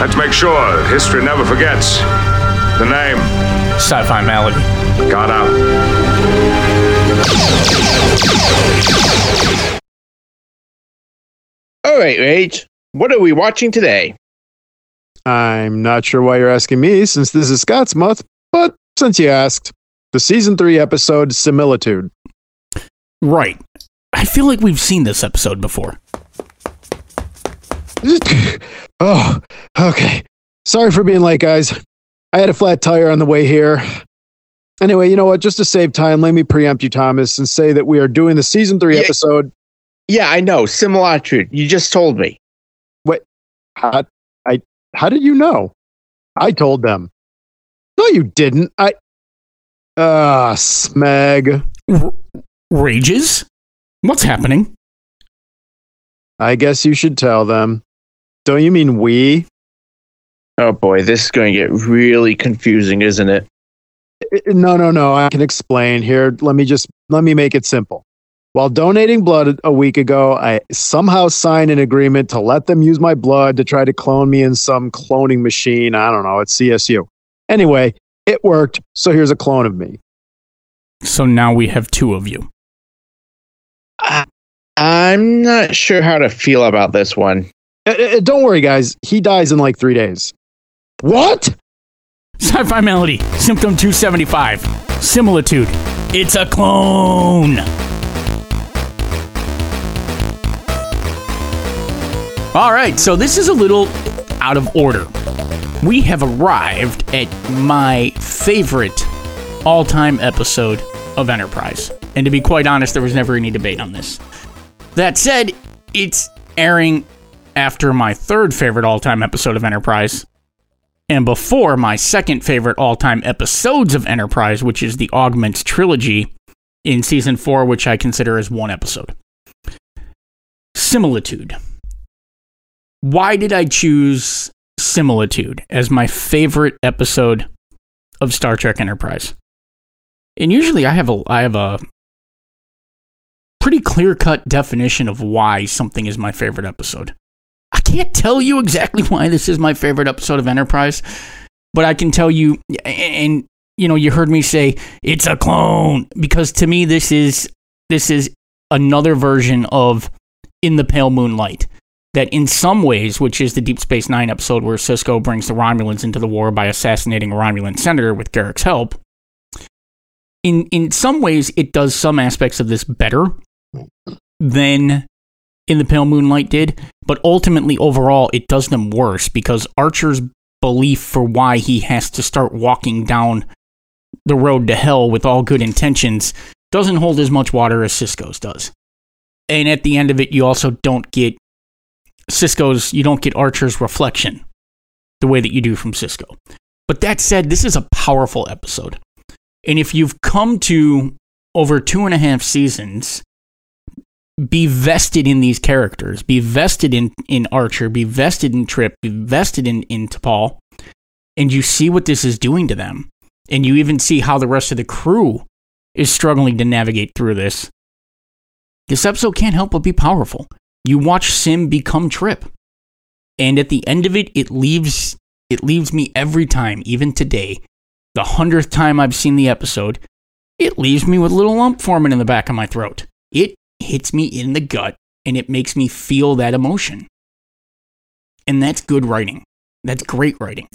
Let's make sure that history never forgets. The name. Sci-fi malady. Got out. All right, Rage. What are we watching today? I'm not sure why you're asking me since this is Scott's month, but since you asked, the season three episode Similitude. Right. I feel like we've seen this episode before. oh, okay. Sorry for being late, guys. I had a flat tire on the way here. Anyway, you know what? Just to save time, let me preempt you, Thomas, and say that we are doing the season three Yeah. episode. Yeah, I know. Similitude. You just told me. How, I, how did you know? I told them. No, you didn't. I. Ah, Smeg. R- rages? What's happening? I guess you should tell them. Don't you mean we? Oh boy, this is going to get really confusing, isn't it? No, no, no. I can explain here. Let me just let me make it simple. While donating blood a week ago, I somehow signed an agreement to let them use my blood to try to clone me in some cloning machine. I don't know. It's CSU. Anyway, it worked. So here's a clone of me. So now we have two of you. I'm not sure how to feel about this one. Uh, uh, don't worry, guys. He dies in like three days. What? Sci-fi melody, Symptom 275. Similitude. It's a clone. All right, so this is a little out of order. We have arrived at my favorite all-time episode of Enterprise. And to be quite honest, there was never any debate on this. That said, it's airing after my third favorite all-time episode of Enterprise, and before my second favorite all time episodes of Enterprise, which is the Augments trilogy in season four, which I consider as one episode. Similitude. Why did I choose Similitude as my favorite episode of Star Trek Enterprise? And usually I have a I have a pretty clear-cut definition of why something is my favorite episode. I can't tell you exactly why this is my favorite episode of Enterprise, but I can tell you, and you know, you heard me say it's a clone because to me this is this is another version of In the Pale Moonlight. That in some ways, which is the Deep Space Nine episode where Sisko brings the Romulans into the war by assassinating a Romulan senator with Garak's help. In in some ways, it does some aspects of this better than in the Pale Moonlight did, but ultimately overall it does them worse because Archer's belief for why he has to start walking down the road to hell with all good intentions doesn't hold as much water as Sisko's does. And at the end of it, you also don't get Sisko's, you don't get Archer's reflection the way that you do from Cisco. But that said, this is a powerful episode. And if you've come to over two and a half seasons be vested in these characters, be vested in, in Archer, be vested in Trip, be vested in, in T'Pol, and you see what this is doing to them, and you even see how the rest of the crew is struggling to navigate through this, this episode can't help but be powerful. You watch Sim become Trip, and at the end of it, it leaves it leaves me every time, even today, the hundredth time I've seen the episode, it leaves me with a little lump forming in the back of my throat. It hits me in the gut and it makes me feel that emotion. And that's good writing. That's great writing.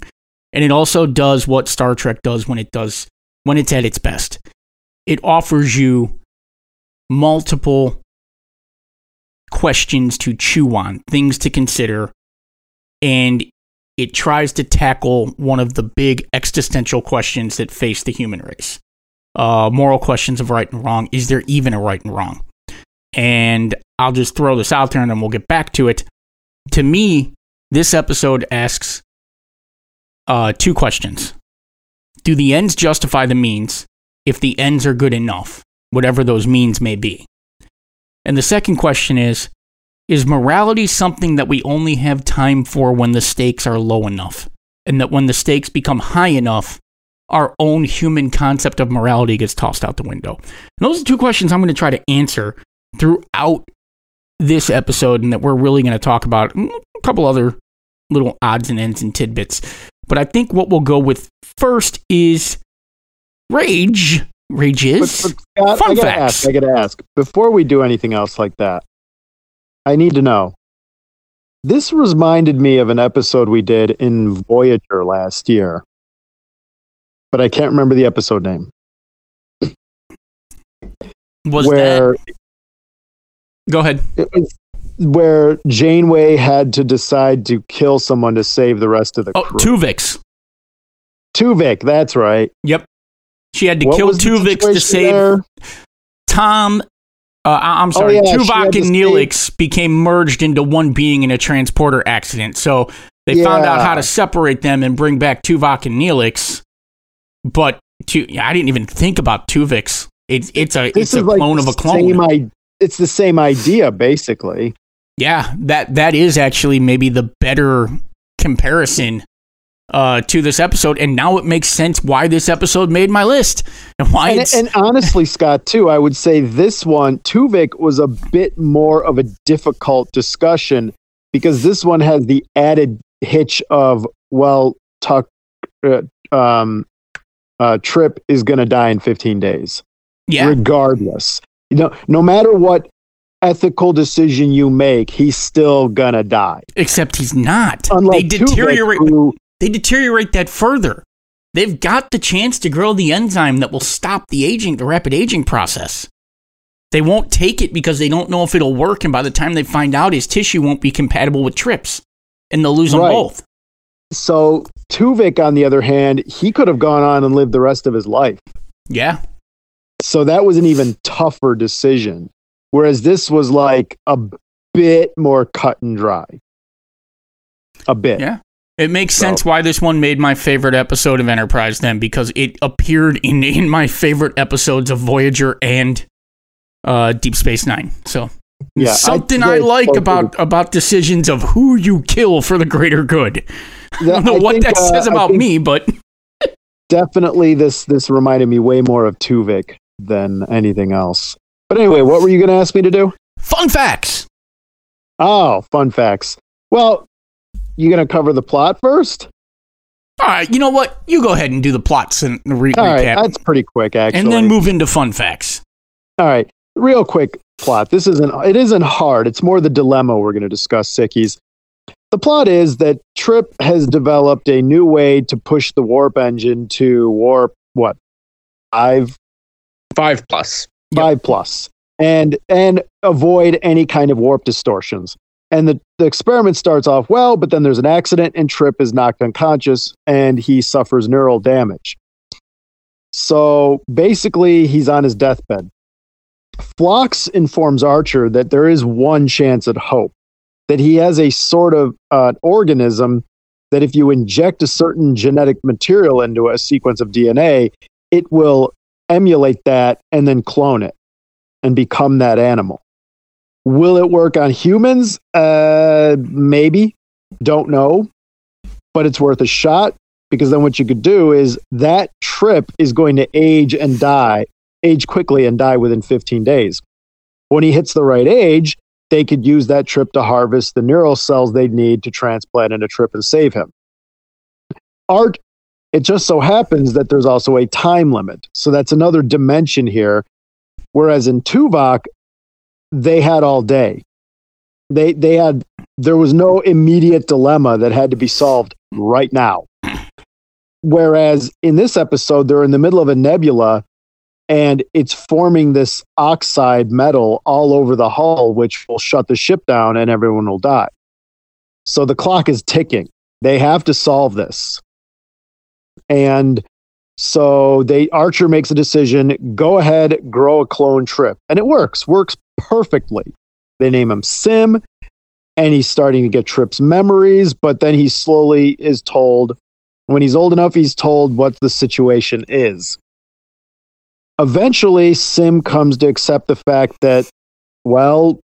And it also does what Star Trek does when it does when it's at its best. It offers you multiple questions to chew on, things to consider, and it tries to tackle one of the big existential questions that face the human race. Uh, moral questions of right and wrong. Is there even a right and wrong? And I'll just throw this out there and then we'll get back to it. To me, this episode asks uh, two questions Do the ends justify the means if the ends are good enough, whatever those means may be? And the second question is Is morality something that we only have time for when the stakes are low enough? And that when the stakes become high enough, our own human concept of morality gets tossed out the window? And those are two questions I'm going to try to answer throughout this episode, and that we're really going to talk about mm, a couple other little odds and ends and tidbits. But I think what we'll go with first is rage. Rage is But, but Scott, Fun I gotta facts. ask. I gotta ask before we do anything else like that. I need to know. This reminded me of an episode we did in Voyager last year, but I can't remember the episode name. was where that. Go ahead. where Janeway had to decide to kill someone to save the rest of the Oh, crew. Tuvix. Tuvik, that's right. Yep. She had to What kill Tuvix to save there? Tom. Uh, I'm sorry, Oh, yeah, Tuvok and save- Neelix became merged into one being in a transporter accident. So they found out how to separate them and bring back Tuvok and Neelix. But tu- I didn't even think about Tuvix. It's it's a This it's a like clone of a clone. Same it's the same idea, basically. Yeah, that that is actually maybe the better comparison uh, to this episode, and now it makes sense why this episode made my list and why And, it's and honestly, Scott, too, I would say this one, Tuvix, was a bit more of a difficult discussion because this one has the added hitch of, well, Tuck, uh, um, uh, Trip is going to die in 15 days, yeah regardless. You know, no matter what ethical decision you make, he's still to die. Except he's not. Unlike they deteriorate. who, They deteriorate that further. They've got the chance to grow the enzyme that will stop the aging, the rapid aging process. They won't take it because they don't know if it'll work, and by the time they find out, his tissue won't be compatible with trips, and they'll lose them both. so Tuvix, on the other hand, he could have gone on and lived the rest of his life. Yeah, So that was an even tougher decision. Whereas this was like a bit more cut and dry. A bit. Yeah. It makes So- sense why this one made my favorite episode of Enterprise then because it appeared in in my favorite episodes of Voyager and uh, Deep Space Nine. So Yeah, something say I, like about about decisions of who you kill for the greater good. I don't know I what think, that uh, says I about me, but Definitely this this reminded me way more of Tuvix than anything else. But anyway, what were you gonna ask me to do? fun facts. Oh, fun facts. Well, you gonna cover the plot first? All right, you know what? You go ahead and do the plots and re- All right, recap, that's pretty quick actually. and then move into fun facts. All right, real quick plot. This isn't it isn't hard. It's more the dilemma we're going to discuss, Sickies. The plot is that Trip has developed a new way to push the warp engine to warp what five Five plus. Yep. five plus, and and avoid any kind of warp distortions. And the, the experiment starts off well, but then there's an accident, and Trip is knocked unconscious, and he suffers neural damage. So basically, he's on his deathbed. Phlox informs Archer that there is one chance at hope, that he has a sort of uh, organism that if you inject a certain genetic material into a sequence of DNA, it will emulate that and then clone it and become that animal. Will it work on humans? Uh, maybe. Don't know. But it's worth a shot because then what you could do is that trip is going to age and die, age quickly and die within 15 days. When he hits the right age, they could use that trip to harvest the neural cells they'd need to transplant in a trip and save him. Art, it just so happens that there's also a time limit. So that's another dimension here. Whereas in Tuvok, they had all day. They they had there was no immediate dilemma that had to be solved right now. Whereas in this episode, they're in the middle of a nebula and it's forming this oxide metal all over the hull, which will shut the ship down and everyone will die. So the clock is ticking. They have to solve this. And so they Archer makes a decision, go ahead, grow a clone trip. And it works, works perfectly. They name him Sim, and he's starting to get Trip's memories, but then he slowly is told when he's old enough, he's told what the situation is. Eventually, Sim comes to accept the fact that, well,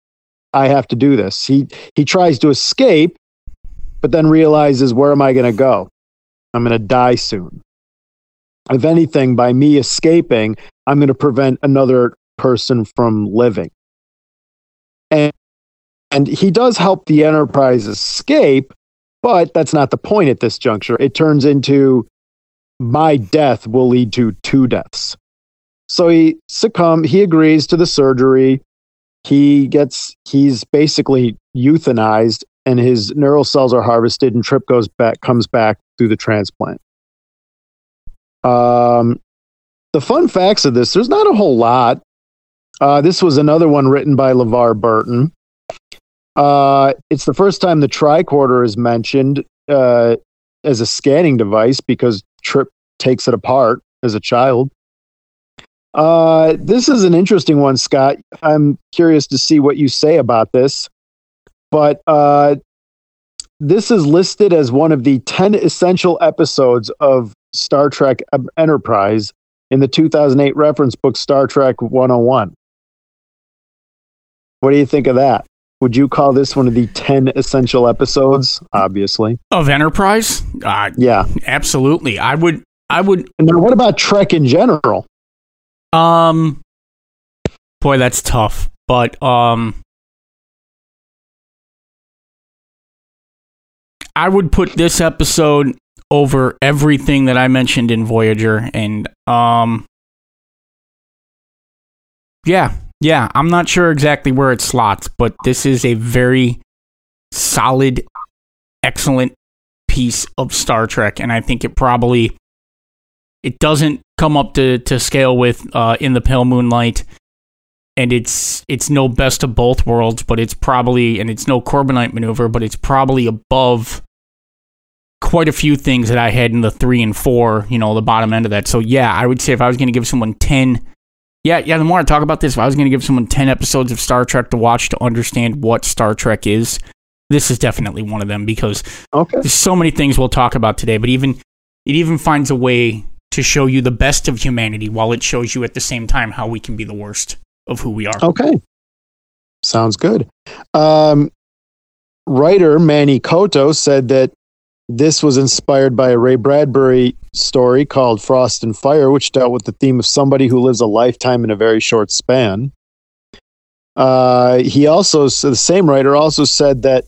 I have to do this. He he tries to escape, but then realizes, where am I going to go? I'm going to die soon. If anything, by me escaping, I'm going to prevent another person from living. And and he does help the Enterprise escape, But that's not the point at this juncture. It turns into my death will lead to two deaths. So he succumbs, he agrees to the surgery. He gets, he's basically euthanized and his neural cells are harvested and Trip goes back, comes back through the transplant. Um, the fun facts of this, there's not a whole lot. Uh, this was another one written by LeVar Burton. Uh, it's the first time the tricorder is mentioned uh, as a scanning device because Trip takes it apart as a child. Uh, this is an interesting one, Scott. I'm curious to see what you say about this. But uh, this is listed as one of the 10 essential episodes of Star Trek Enterprise in the 2008 reference book Star Trek 101. What do you think of that? Would you call this one of the 10 essential episodes? Obviously. Of Enterprise? Uh, yeah. Absolutely. I would I would And Now what about Trek in general? Um boy, that's tough. But um I would put this episode over everything that I mentioned in Voyager and um yeah, yeah, I'm not sure exactly where it slots, but this is a very solid excellent piece of Star Trek and I think it probably it doesn't come up to, to scale with uh, in the pale moonlight and it's it's no best of both worlds but it's probably and it's no corbomite maneuver but it's probably above quite a few things that I had in the three and four, you know, the bottom end of that. So yeah, I would say if I was going to give someone ten, yeah, yeah. The more I talk about this, if I was going to give someone ten episodes of Star Trek to watch to understand what Star Trek is, this is definitely one of them because Okay. there's so many things we'll talk about today. But even it even finds a way to show you the best of humanity while it shows you at the same time how we can be the worst of who we are. Okay. Sounds good. Um, writer Manny Koto said that this was inspired by a Ray Bradbury story called Frost and Fire, which dealt with the theme of somebody who lives a lifetime in a very short span. Uh, he also, so the same writer also said that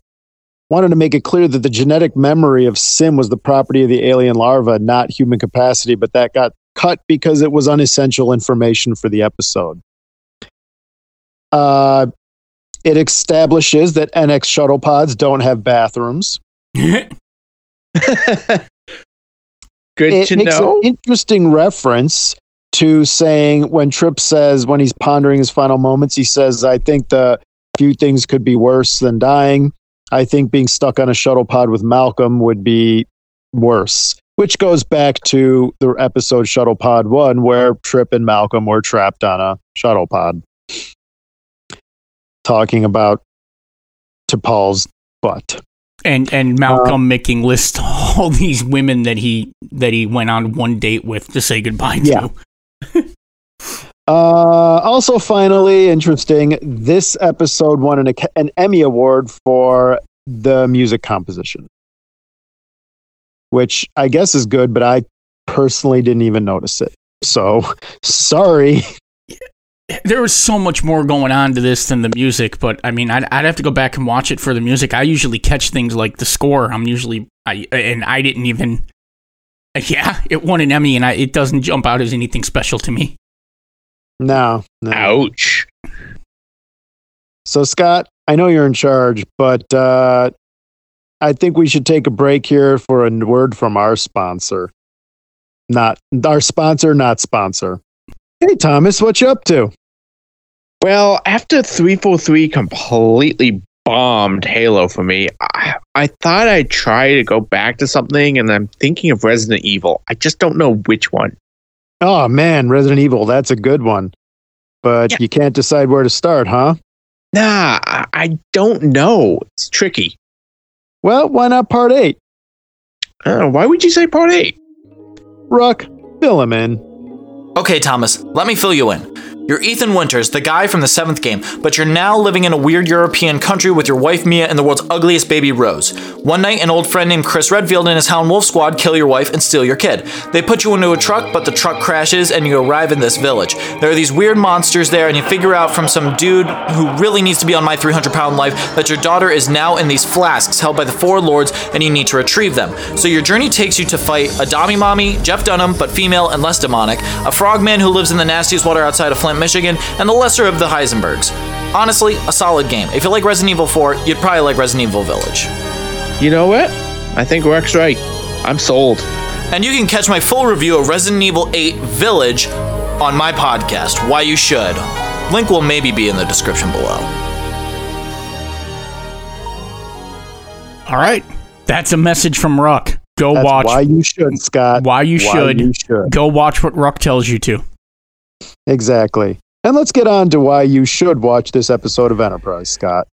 wanted to make it clear that the genetic memory of Sim was the property of the alien larva, not human capacity, but that got cut because it was unessential information for the episode. Uh, it establishes that NX shuttle pods don't have bathrooms. Good it to makes know. an interesting reference to saying when Trip says when he's pondering his final moments, he says, "I think the few things could be worse than dying. I think being stuck on a shuttle pod with Malcolm would be worse." Which goes back to the episode Shuttle Pod One, where Trip and Malcolm were trapped on a shuttle pod, talking about T'Pol's butt. And and Malcolm making list all these women that he that he went on one date with to say goodbye Yeah. to. Uh, also, finally, interesting. This episode won an, an Emmy Award for the music composition, which I guess is good, but I personally didn't even notice it. So, sorry. There was so much more going on to this than the music, but I mean, I'd, I'd have to go back and watch it for the music. I usually catch things like the score. I'm usually, I and I didn't even. Yeah, it won an Emmy, and I, it doesn't jump out as anything special to me. No, no. Ouch. So, Scott, I know you're in charge, but uh, I think we should take a break here for a word from our sponsor. Not our sponsor, not sponsor. Hey, Thomas, what you up to? Well, after 343 completely bombed Halo for me, I, I thought I'd try to go back to something, and I'm thinking of Resident Evil. I just don't know which one. Oh man, Resident Evil, that's a good one. But Yeah. you can't decide where to start, huh? Nah, I, I don't know. It's tricky. Well, why not part eight? Uh, why would you say part eight? Ruck, fill him in. Okay, Thomas, let me fill you in. You're Ethan Winters, the guy from the seventh game, but you're now living in a weird European country with your wife Mia and the world's ugliest baby Rose. One night, an old friend named Chris Redfield and his Hound Wolf squad kill your wife and steal your kid. They put you into a truck, but the truck crashes and you arrive in this village. There are these weird monsters there, and you figure out from some dude who really needs to be on my 300 pound life that your daughter is now in these flasks held by the four lords and you need to retrieve them. So your journey takes you to fight a Dami Mommy, Jeff Dunham, but female and less demonic, a frogman who lives in the nastiest water outside of Flint, Michigan, and the lesser of the Heisenbergs. Honestly, a solid game. If you like Resident Evil 4, you'd probably like Resident Evil Village. You know what? I think Rick's right. I'm sold. And you can catch my full review of Resident Evil 8 Village on my podcast, Why You Should. Link will maybe be in the description below. All right. That's a message from Ruck. Go That's watch why you should, Scott. why you should. you should. Go watch what Ruck tells you to. Exactly. And let's get on to why you should watch this episode of Enterprise, Scott.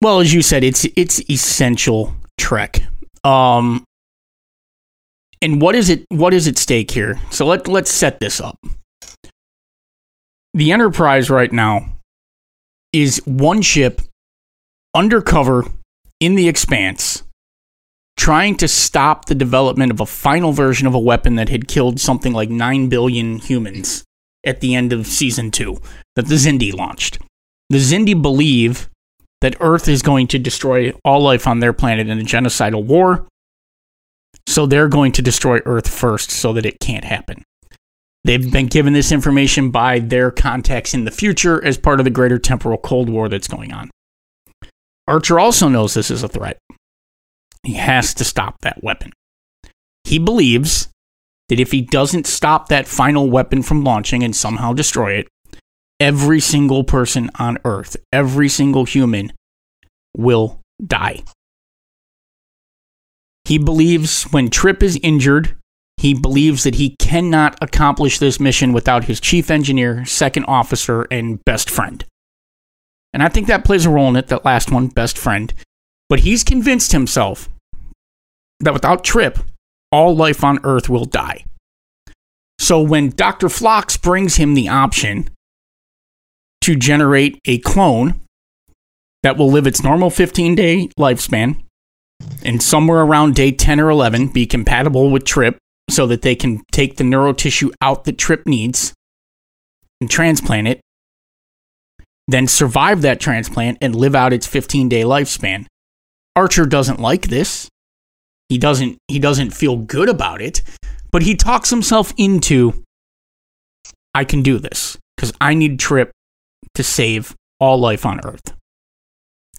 Well, as you said, it's it's essential Trek. Um, and what is it? What is at stake here? So let let's set this up. The Enterprise right now is one ship undercover in the expanse, trying to stop the development of a final version of a weapon that had killed something like nine billion humans at the end of season two that the Xindi launched. The Xindi believe that Earth is going to destroy all life on their planet in a genocidal war. So they're going to destroy Earth first so that it can't happen. They've been given this information by their contacts in the future as part of the greater temporal Cold War that's going on. Archer also knows this is a threat. He has to stop that weapon. He believes that if he doesn't stop that final weapon from launching and somehow destroy it, every single person on Earth, every single human will die. He believes when Trip is injured, he believes that he cannot accomplish this mission without his chief engineer, second officer, and best friend. And I think that plays a role in it, that last one, best friend. But he's convinced himself that without Trip, all life on Earth will die. So when Dr. Phlox brings him the option to generate a clone that will live its normal 15 day lifespan and somewhere around day 10 or 11 be compatible with Trip so that they can take the neural tissue out that Trip needs and transplant it, then survive that transplant and live out its 15 day lifespan. Archer doesn't like this. He doesn't he doesn't feel good about it, but he talks himself into I can do this because I need Trip to save all life on Earth.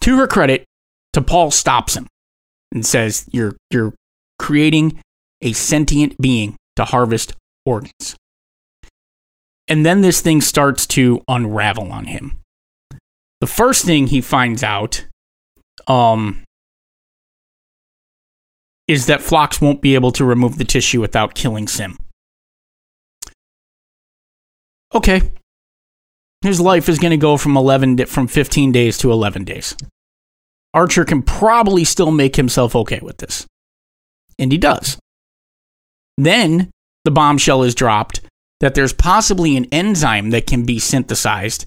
To her credit, T'Pol stops him and says, "You're you're creating a sentient being to harvest organs." And then this thing starts to unravel on him. The first thing he finds out um, is that Phlox won't be able to remove the tissue without killing Sim. Okay, his life is going to go from 11 di- from 15 days to 11 days. Archer can probably still make himself okay with this. And he does. Then the bombshell is dropped that there's possibly an enzyme that can be synthesized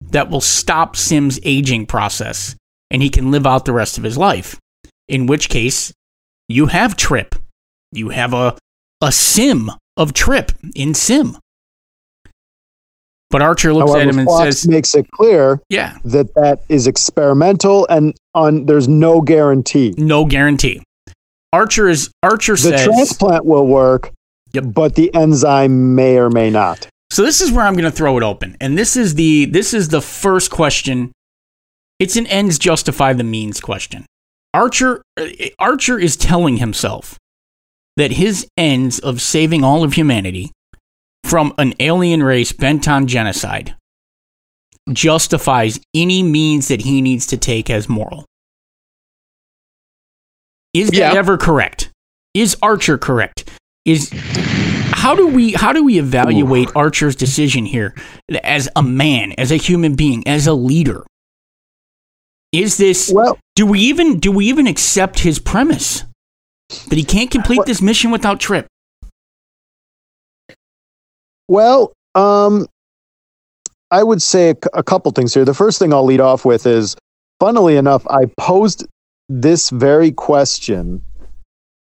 that will stop Sim's aging process and he can live out the rest of his life. In which case, you have Trip. You have a, a sim of Trip in Sim. But Archer looks However, at him and Phlox says, makes it clear Yeah, that that is experimental and on there's no guarantee. no guarantee. Archer is Archer The says transplant will work, Yep. but the enzyme may or may not. So this is where I'm going to throw it open. And this is the this is the first question. It's an ends justify the means question. Archer uh, Archer is telling himself that his ends of saving all of humanity from an alien race bent on genocide justifies any means that he needs to take as moral. Is that Yeah. ever correct? Is Archer correct? Is how do we how do we evaluate Archer's decision here as a man, as a human being, as a leader? Is this Well, do we even do we even accept his premise that he can't complete this mission without Trip? well, um, I would say a couple things here. The first thing I'll lead off with is, funnily enough, I posed this very question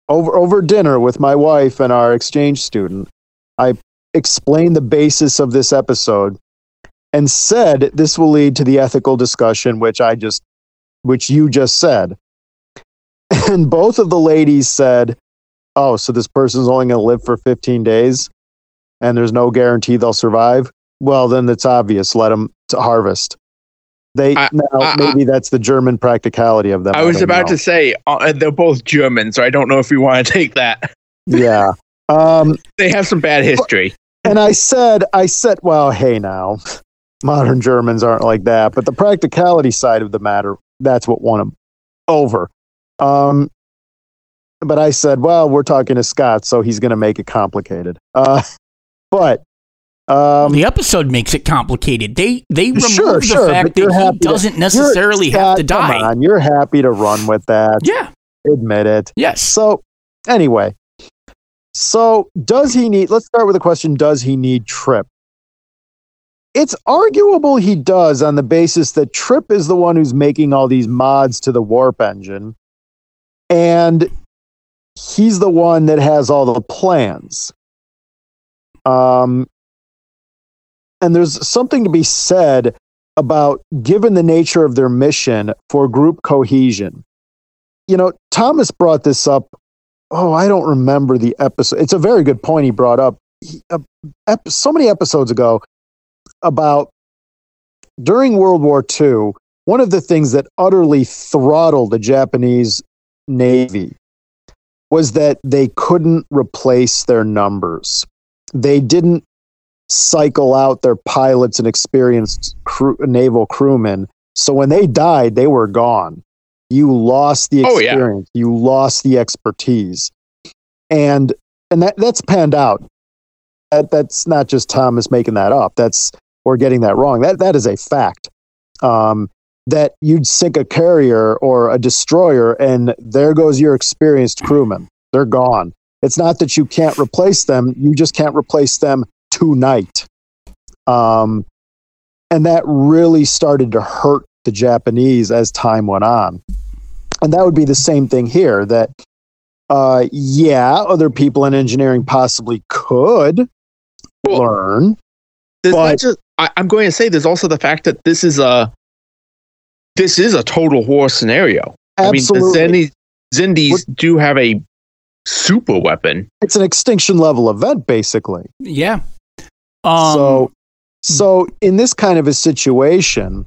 over over dinner with my wife and our exchange student. I explained the basis of this episode and said this will lead to the ethical discussion, which I just, which you just said. And both of the ladies said, "Oh, so this person's only going to live for 15 days, and there's no guarantee they'll survive." Well, then it's obvious. Let them to harvest. They I- now I- maybe that's the German practicality of them. I was about know. to say uh, they're both German, so I don't know if we want to take that. yeah. Um, They have some bad history. and I said, I said, well, hey, now modern Germans aren't like that, but the practicality side of the matter, that's what won them over. Um, but I said, well, we're talking to Scott, so he's going to make it complicated. Uh, but um, the episode makes it complicated. They they remove Sure, the sure, fact that he doesn't you're- necessarily have to Scott, come die. on, you're happy to run with that. Yeah. Admit it. Yes. So, anyway, so does he need? Let's start with the question: Does he need Trip? It's arguable he does on the basis that Trip is the one who's making all these mods to the warp engine, and he's the one that has all the plans. Um, and there's something to be said about, given the nature of their mission, for group cohesion you know, Thomas brought this up. Oh, I don't remember the episode. It's a very good point he brought up. He, uh, ep- so many episodes ago about during World War II, one of the things that utterly throttled the Japanese Navy was that they couldn't replace their numbers. They didn't cycle out their pilots and experienced crew, naval crewmen. So when they died, they were gone you lost the Oh, yeah. experience you lost the expertise and and that that's panned out that, that's not just thomas making that up that's or getting that wrong that that is a fact um, that you'd sink a carrier or a destroyer and there goes your experienced crewmen they're gone it's not that you can't replace them you just can't replace them tonight um, and that really started to hurt the Japanese as time went on. And that would be the same thing here that, uh, yeah, other people in engineering possibly could Well, learn. But- just, I, I'm going to say there's also the fact that this is a this is a total war scenario. Absolutely. I mean, the Xindis, Xindis do have a super weapon. it's an extinction level event, basically. Yeah. Um, so, so in this kind of a situation,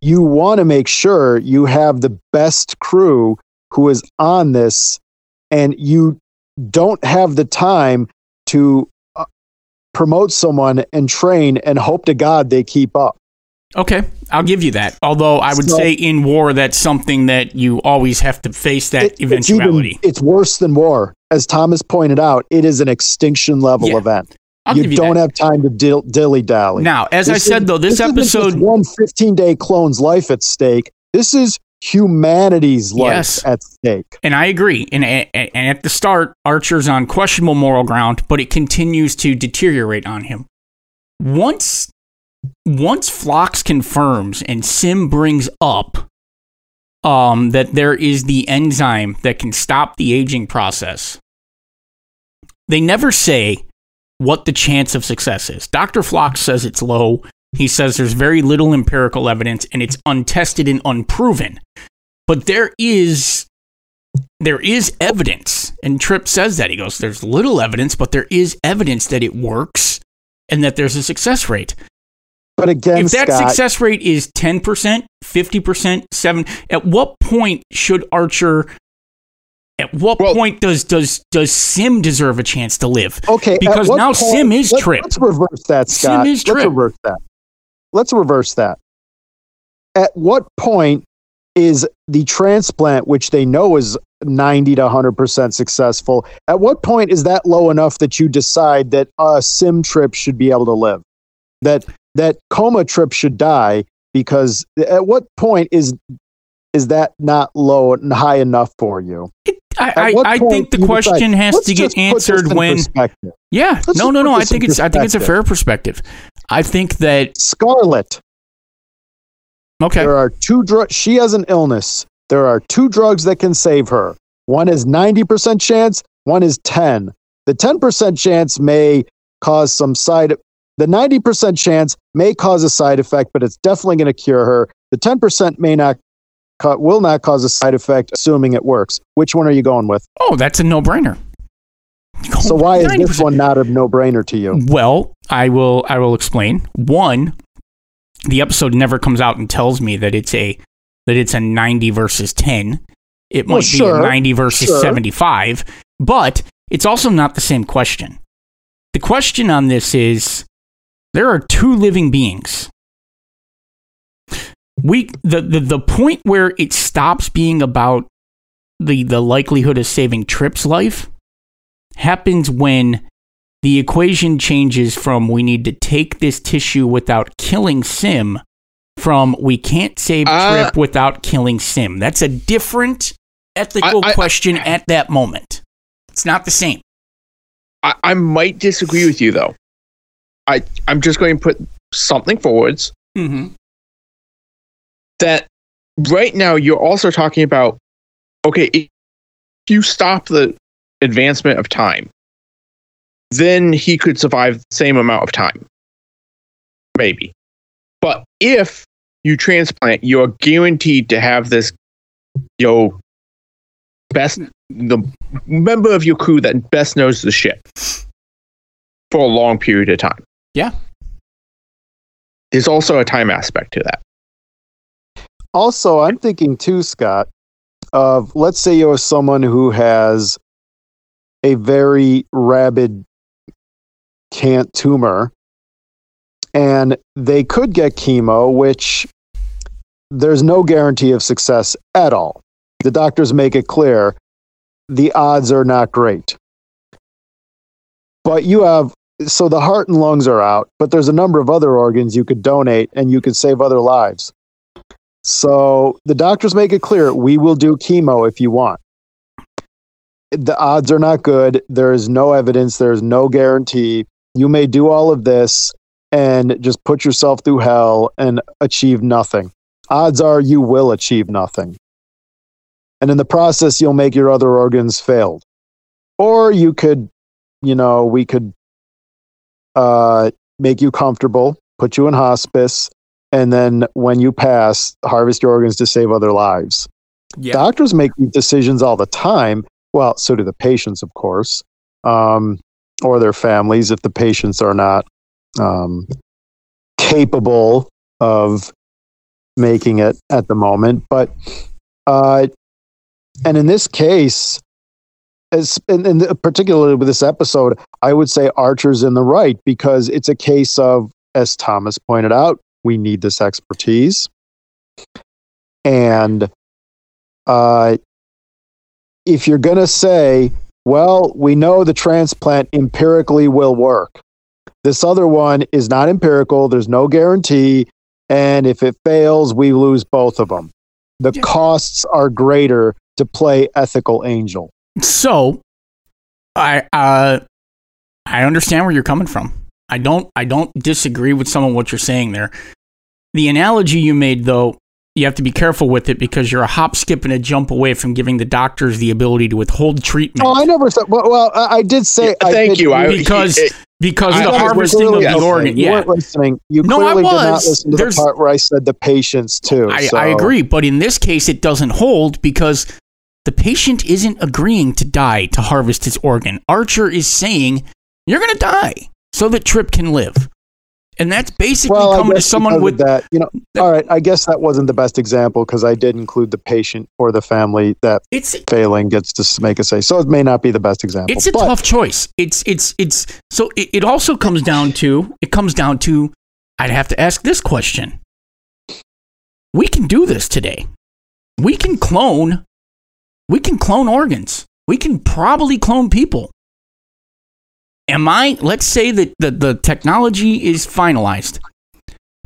you want to make sure you have the best crew who is on this, and you don't have the time to promote someone and train and hope to God they keep up. okay, I'll give you that. Although I would So- say in war, that's something that you always have to face that It- it's, even, eventuality. it's worse than war. As Thomas pointed out, it is an extinction level Yeah. event. I'll you you don't that. have time to dil- dilly dally. now, as I said though, this, just episode one 15 day clone's life at stake. This is humanity's life Yes. at stake. And I agree. And, and, at the start, Archer's on questionable moral ground, but it continues to deteriorate on him. Once once Phlox confirms and Sim brings up um, that there is the enzyme that can stop the aging process, they never say what the chance of success is. Dr. Phlox says it's low. He says there's very little empirical evidence and it's untested and unproven. But there is there is evidence, and Trip says that. He goes, There's little evidence, but there is evidence that it works and that there's a success rate. But again, if that Scott, success rate is 10%, 50%, 7 at what point should Archer at what Well- point does does does Sim deserve a chance to live? okay, because now Sim is let, Trip. Let's reverse that, Sim Scott. is let's Trip. reverse that. Let's reverse that. At what point is the transplant, which they know is 90 to 100% successful, at what point is that low enough that you decide that a sim trip should be able to live? That that coma trip should die because at what point is is that not low and high enough for you? I, I, I think the question decide, has to get just put this answered when? Yeah, Let's no, no, no. I think it's I think it's a fair perspective. I think that Scarlet. okay. There are two drugs. She has an illness. There are two drugs that can save her. One is 90% chance, one is 10. The 10% chance may cause some side the 90% chance may cause a side effect, but it's definitely going to cure her. The 10% may not will not cause a side effect assuming it works. Which one are you going with? Oh, that's a no-brainer. So why is this 90%. one not a no-brainer to you? Well, I will I will explain. One, the episode never comes out and tells me that it's a that it's a 90 versus 10. It might Well, be a 90 versus sure. 75, but it's also not the same question. The question on this is there are two living beings. We the, the the point where it stops being about the the likelihood of saving Trip's life happens when the equation changes from we need to take this tissue without killing Sim from we can't save Uh, Trip without killing Sim. That's a different ethical I- I- question at that moment. It's not the same. I, I might disagree with you though. I I'm just going to put something forwards Mm-hmm. that right now you're also talking about okay if you stop the advancement of time then he could survive the same amount of time. Maybe. But if you transplant you're guaranteed to have this yo best the member of your crew that best knows the ship for a long period of time. Yeah. there's also a time aspect to that. Also, I'm thinking too, Scott, of let's say you're someone who has a very rabid can't tumor and they could get chemo, which there's no guarantee of success at all. The doctors make it clear the odds are not great. But you have so the heart and lungs are out, but there's a number of other organs you could donate and you could save other lives. So the doctors make it clear we will do chemo if you want. The odds are not good. There is no evidence, there's no guarantee. You may do all of this and just put yourself through hell and achieve nothing. Odds are you will achieve nothing. And in the process, you'll make your other organs failed. Or you could, you know, we could uh, make you comfortable, put you in hospice, and then when you pass, harvest your organs to save other lives. Yeah. Doctors make these decisions all the time. Well, so do the patients, of course, um, or their families if the patients are not um, capable of making it at the moment. But, uh, and in this case, as, and, particularly with this episode, I would say Archer's in the right because it's a case of, as Thomas pointed out, we need this expertise. And uh, if you're going to say, well, we know the transplant empirically will work, this other one is not empirical, there's no guarantee. And if it fails, we lose both of them. The Yeah. costs are greater to play ethical angel. So, I uh, I understand where you're coming from. I don't I don't disagree with some of what you're saying there. The analogy you made, though, you have to be careful with it because you're a hop, skip, and a jump away from giving the doctors the ability to withhold treatment. Oh, I never said. Well, well I I did say. I thank did- you I, Because- it- because I- the I- harvesting of the yes, organ. You Yeah, weren't listening. You No, I clearly did not listen to There's- the part where I said the patients too. I, so- I agree. But in this case, it doesn't hold because the patient isn't agreeing to die to harvest his organ. Archer is saying, You're going to die so that Trip can live. And that's basically Well, coming to someone with. that. You know, all right. I guess that wasn't the best example because I did include the patient or the family that It's failing gets to make a say. So it may not be the best example. it's a but tough choice. It's it's it's so it, it also comes down to it comes down to I'd have to ask this question. We can do this today. We can clone we can clone organs. We can probably clone people. Am I let's say that the, the technology is finalized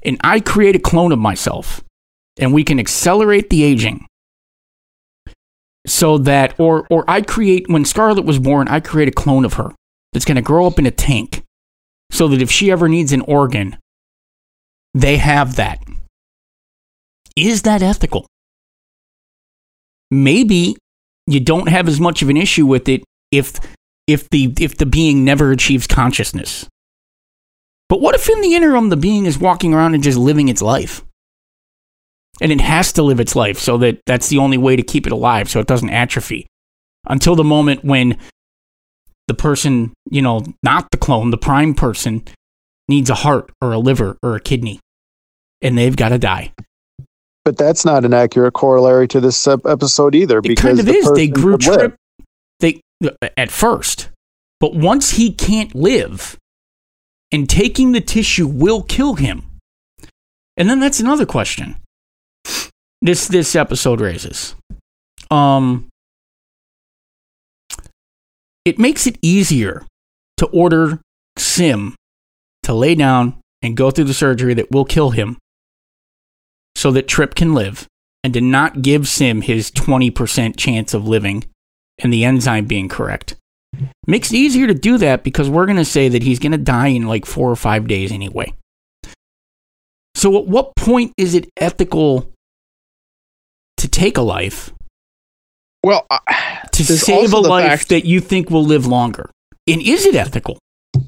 and I create a clone of myself and we can accelerate the aging so that or or I create when Scarlet was born, I create a clone of her that's going to grow up in a tank so that if she ever needs an organ, they have that. Is that ethical? Maybe you don't have as much of an issue with it if if the if the being never achieves consciousness. But what if in the interim the being is walking around and just living its life? And it has to live its life so that that's the only way to keep it alive so it doesn't atrophy. Until the moment when the person, you know, not the clone, the prime person needs a heart or a liver or a kidney and they've got to die. But that's not an accurate corollary to this episode either. It because kind of the is. They grew could. Trip. They at first, but once he can't live, and taking the tissue will kill him. And then that's another question. This this episode raises. Um, it makes it easier to order Sim to lay down and go through the surgery that will kill him so that Trip can live and to not give Sim his 20% chance of living and the enzyme being correct. Makes it easier to do that because we're going to say that he's going to die in like four or five days anyway. So, at what point is it ethical to take a life Well, uh, to save a life fact- that you think will live longer? And is it ethical?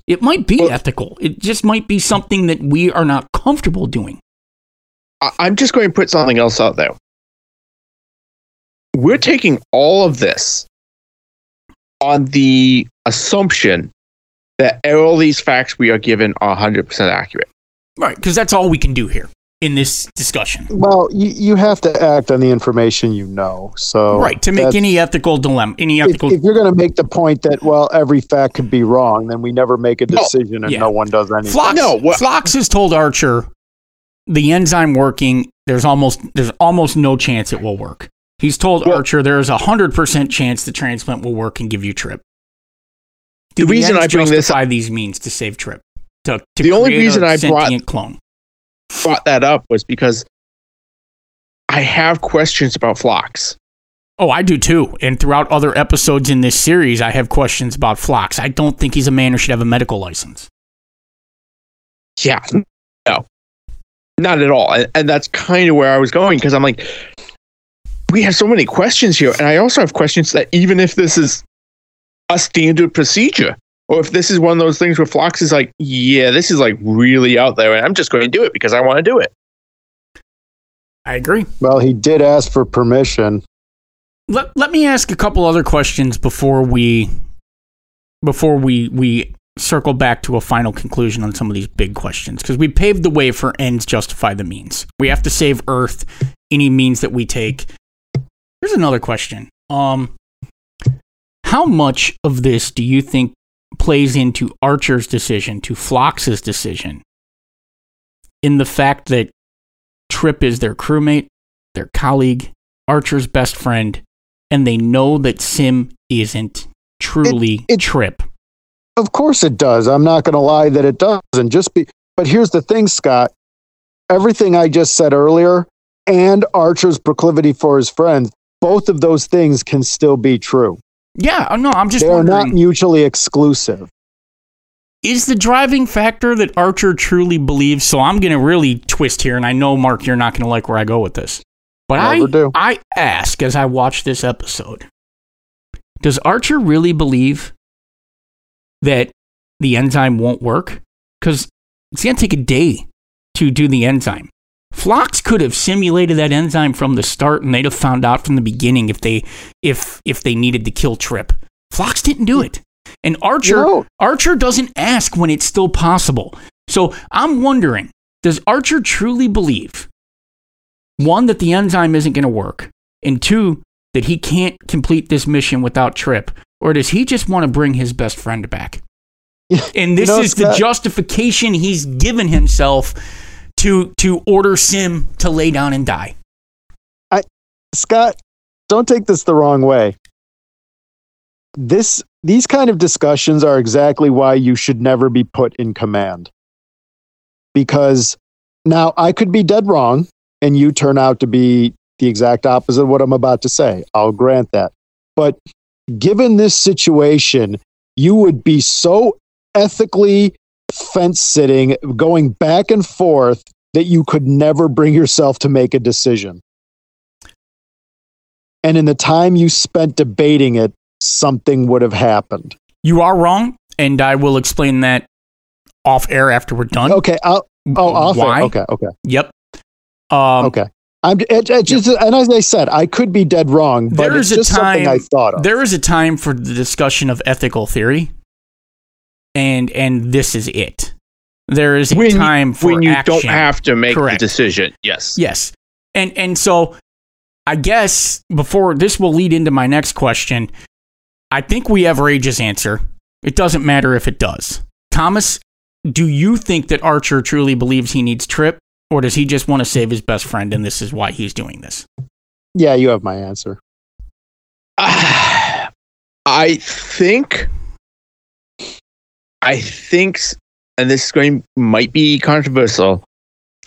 It might be Well- ethical. It just might be something that we are not comfortable doing. I'm just going to put something else out there. We're taking all of this on the assumption that all these facts we are given are 100% accurate. Right, because that's all we can do here in this discussion. Well, you, you have to act on the information you know. So right, to make any ethical dilemma, any ethical if you're going to make the point that well every fact could be wrong, then we never make a No. decision and Yeah. no one does anything. Phlox, No, what- Phlox has told Archer the enzyme working. There's almost there's almost no chance it will work. He's told Well- Archer there is a hundred percent chance the transplant will work and give you Trip. Do The reason I bring this justify these means to save Trip to, to The only reason I brought- clone. Brought that up was because I have questions about Phlox. Oh, I do too. And throughout other episodes in this series, I have questions about Phlox. I don't think he's a man who should have a medical license. Yeah, no, not at all. And, and that's kind of where I was going because I'm like, we have so many questions here, and I also have questions that even if this is a standard procedure, or if this is one of those things where Phlox is like, yeah, this is like really out there, and I'm just going to do it because I want to do it. I agree. Well, he did ask for permission. Let, let me ask a couple other questions before we before we we circle back to a final conclusion on some of these big questions because we paved the way for ends justify the means. We have to save Earth any means that we take. Here's another question. Um how much of this do you think plays into Archer's decision, to Phlox's decision, in the fact that Trip is their crewmate, their colleague, Archer's best friend, and they know that Sim isn't truly it- Trip. Of course it does. I'm not going to lie that it doesn't. Just be. But here's the thing, Scott. Everything I just said earlier and Archer's proclivity for his friends, both of those things can still be true. Yeah, uh, no, I'm just They are not mutually exclusive. is the driving factor that Archer truly believes? So I'm going to really twist here, and I know, Mark, you're not going to like where I go with this. But I. I ask as I watch this episode, does Archer really believe that the enzyme won't work? Because it's going to take a day to do the enzyme. Phlox could have simulated that enzyme from the start, and they'd have found out from the beginning if they if if they needed to kill Trip. Phlox didn't do it, and Archer No. Archer doesn't ask when it's still possible. So I'm wondering, does Archer truly believe one that the enzyme isn't going to work, and two that he can't complete this mission without Trip, or does he just want to bring his best friend back? And this know, is the Scott- justification he's given himself to to order Sim to lay down and die. I Scott, don't take this the wrong way. This these kind of discussions are exactly why you should never be put in command. Because now I could be dead wrong and you turn out to be the exact opposite of what I'm about to say. I'll grant that. But given this situation, you would be so ethically fence sitting, going back and forth that you could never bring yourself to make a decision. And in the time you spent debating it, something would have happened. You are wrong, and I will explain that off air after we're done. Okay. I'll, oh, off Why? it. Okay. Okay. Yep. Um, Okay. I'm it, it just, and as I said, I could be dead wrong, but There it's is a time- I thought of. There is a time for the discussion of ethical theory, and and this is it. There is a when, time for when you action. don't have to make Correct. the decision. Yes. Yes. And and so I guess before this will lead into my next question. I think we have Rage's answer. It doesn't matter if it does. Thomas, do you think that Archer truly believes he needs Trip, or does he just want to save his best friend and this is why he's doing this? yeah, you have my answer. Ah, I think, I think, and this is going might be controversial.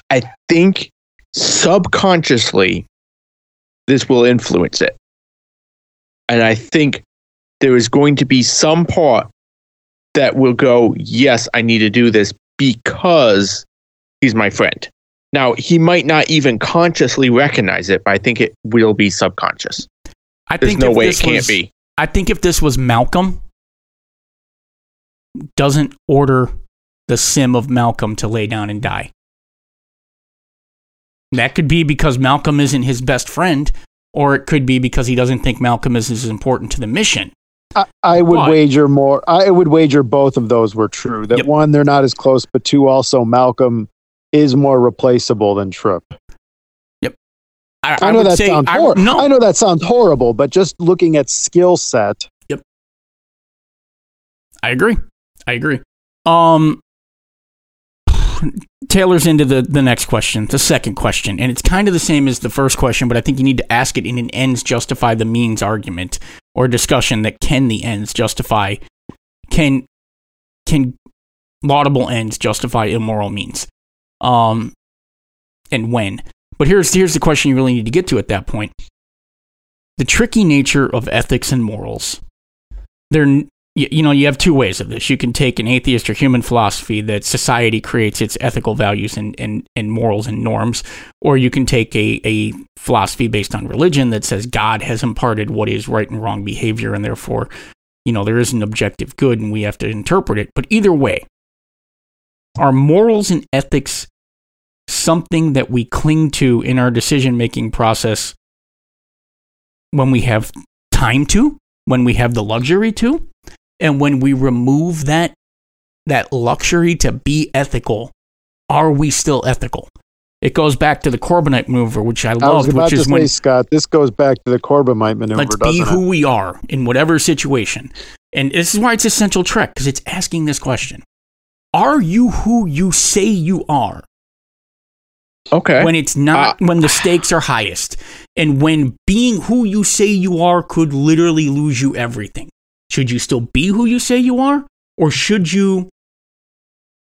I think subconsciously this will influence it, and I think there is going to be some part that will go, "Yes, I need to do this because he's my friend." Now he might not even consciously recognize it, but I think it will be subconscious. I There's think no way it can't was- be. I think if this was Malcolm, doesn't order the sim of Malcolm to lay down and die. That could be because Malcolm isn't his best friend, or it could be because he doesn't think Malcolm is as important to the mission. I, I would Why? wager more. I would wager both of those were true. That Yep. one, they're not as close, but two, also Malcolm is more replaceable than Trip. I, I, know that say, sounds I, hor- no, I know that sounds horrible, but just looking at skill set, Yep. I agree. I agree. Um, Taylor's into the, the next question, the second question, and it's kind of the same as the first question, but I think you need to ask it in an ends justify the means argument or discussion that can the ends justify can can laudable ends justify immoral means, um, and when. But here's here's the question you really need to get to at that point: the tricky nature of ethics and morals. They're you, you know you have two ways of this. You can take an atheist or human philosophy that society creates its ethical values and, and, and morals and norms or you can take a, a philosophy based on religion that says god has imparted what is right and wrong behavior and therefore you know there is an objective good and we have to interpret it. But either way are morals and ethics something that we cling to in our decision making process when we have time to when we have the luxury to and when we remove that that luxury to be ethical are we still ethical? It goes back to the Corbomite maneuver which i loved which is say, when Scott, this goes back to the Corbomite maneuver, let's be who it? we are in whatever situation. And this is why it's essential trek because it's asking this question. Are you who you say you are? Okay. when it's not uh, when the stakes are highest. And when being who you say you are could literally lose you everything should you still be who you say you are or should you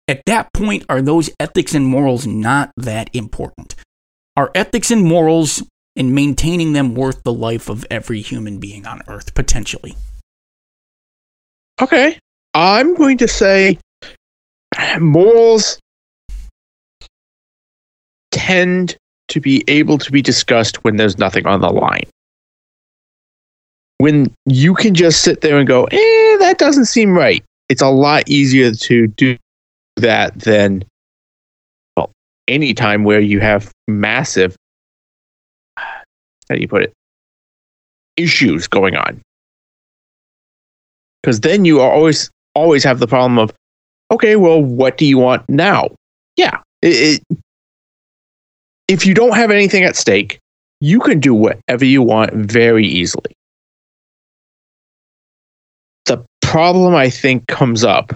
at that point are those ethics and morals not that important are ethics and morals and maintaining them worth the life of every human being on earth potentially Okay. I'm going to say morals tend to be able to be discussed when there's nothing on the line. When you can just sit there and go, eh, that doesn't seem right. It's a lot easier to do that than, well, any time where you have massive, how do you put it, issues going on. Because then you always always have the problem of okay well what do you want now? Yeah it, it, if you don't have anything at stake you can do whatever you want very easily problem i think comes up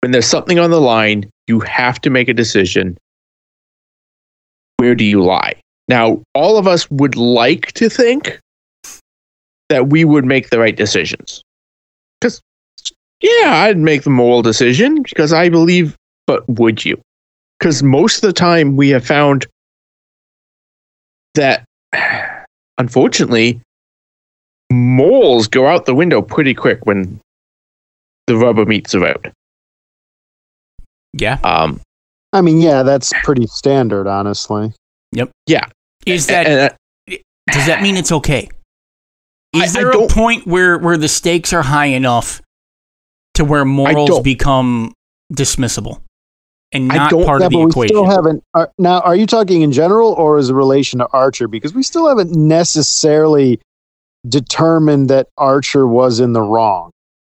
when there's something on the line you have to make a decision where do you lie now all of us would like to think that we would make the right decisions. Because, yeah, I'd make the moral decision because I believe, but would you? Because most of the time we have found that, unfortunately, morals go out the window pretty quick when the rubber meets the road. yeah Um, I mean, yeah, that's pretty standard, honestly. Yep. Yeah. Is that And, uh, does that mean it's okay? Is I- I there a point where where the stakes are high enough to where morals become dismissible and I not don't- part yeah, of the but we equation? still haven't. Are, now, are you talking in general or as a relation to Archer? Because we still haven't necessarily determined that Archer was in the wrong.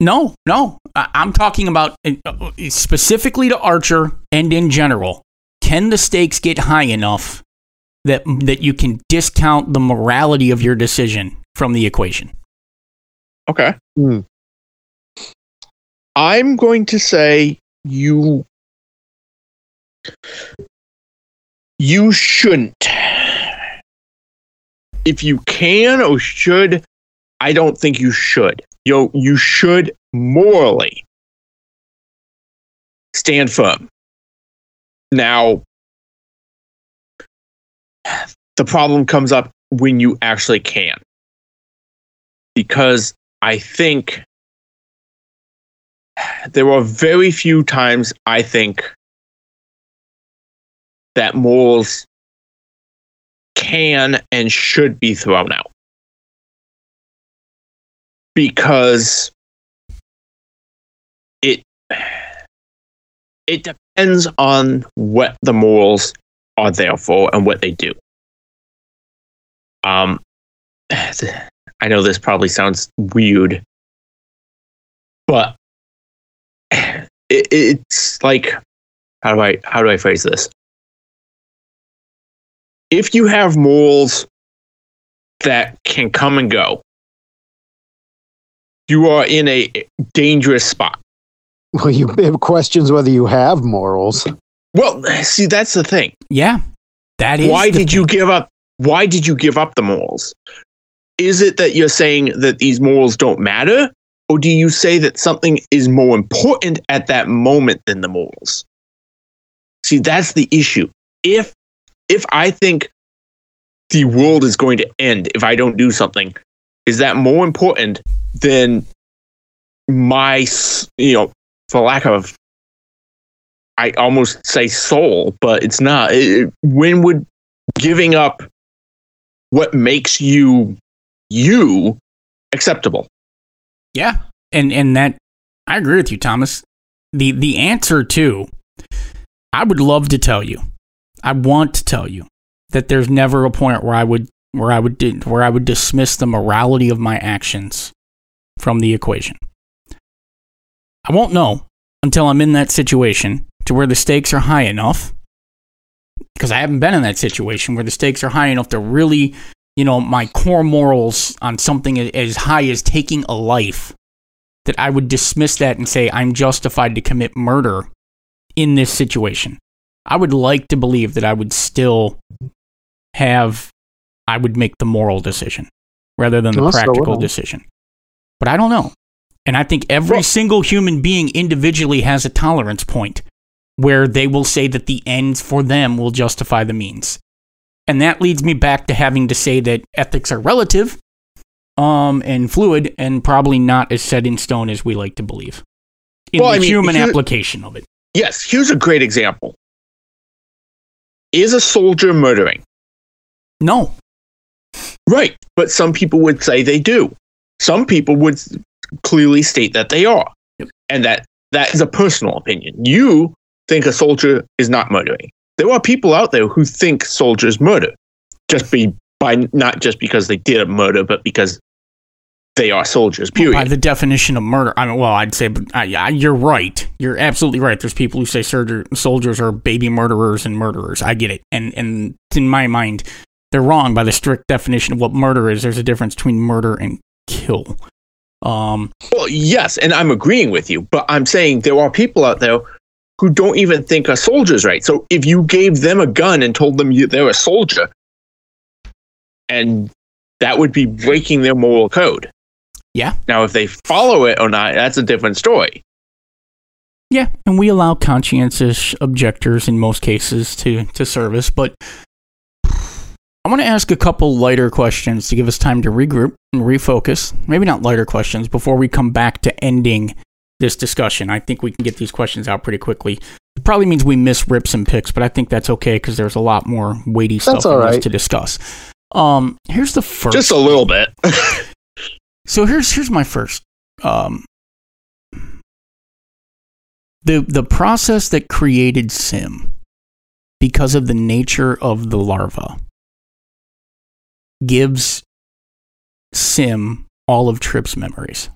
No, no. I- I'm talking about uh, specifically to Archer and in general. Can the stakes get high enough that that you can discount the morality of your decision from the equation? okay. Hmm. I'm going to say you you shouldn't. If you can or should, I don't think you should. You you should morally stand firm. Now the problem comes up when you actually can. Because I think there are very few times I think that morals can and should be thrown out. Because it it depends on what the morals are there for and what they do. Um I know this probably sounds weird, but it, it's like how do I how do I phrase this? If you have morals that can come and go, you are in a dangerous spot. Well, you have questions whether you have morals. Well, see, that's the thing. Yeah, that is. Why the did you give up? Why did you give up the morals? Is it that you're saying that these morals don't matter, or do you say that something is more important at that moment than the morals? See, that's the issue. If if I think the world is going to end if I don't do something, is that more important than my, you know, for lack of, I almost say soul, but it's not. It- when would giving up what makes you you acceptable? Yeah, and and that I agree with you, Thomas. the The answer to, I would love to tell you, I want to tell you that there's never a point where I would where I would where I would dismiss the morality of my actions from the equation. I won't know until I'm in that situation to where the stakes are high enough because I haven't been in that situation where the stakes are high enough to really, you know, my core morals on something as high as taking a life that I would dismiss that and say I'm justified to commit murder in this situation. I would like to believe that I would still have I would make the moral decision rather than the practical decision. But I don't know. And I think every Well- single human being individually has a tolerance point where they will say that the ends for them will justify the means. And that leads me back to having to say that ethics are relative um, and fluid and probably not as set in stone as we like to believe in Well, the I mean, human here- application of it. Yes, here's a great example. Is a soldier murdering? No. Right, but some people would say they do. Some people would clearly state that they are. Yep. And that that is a personal opinion. You think a soldier is not murdering. There are people out there who think soldiers murder. Just be by not just because they did a murder, but because they are soldiers. Period. By the definition of murder, I mean, well, I'd say, but I, I, you're right. You're absolutely right. There's people who say soldier, soldiers are baby murderers and murderers. I get it, and and in my mind, they're wrong by the strict definition of what murder is. There's a difference between murder and kill. Um, Well, yes, and I'm agreeing with you, but I'm saying there are people out there who don't even think a soldier's right. So if you gave them a gun and told them you, they're a soldier, and that would be breaking their moral code. Yeah. Now, if they follow it or not, that's a different story. Yeah, and we allow conscientious objectors in most cases to to service, but I want to ask a couple lighter questions to give us time to regroup and refocus. Maybe not lighter questions before we come back to ending this discussion. I think we can get these questions out pretty quickly. It probably means we miss rips and picks, but I think that's okay because there's a lot more weighty stuff That's all in right. to discuss. Um, here's the first. Just a little bit. So here's here's my first. Um, the the process that created Sim, because of the nature of the larva, gives Sim all of Trip's memories.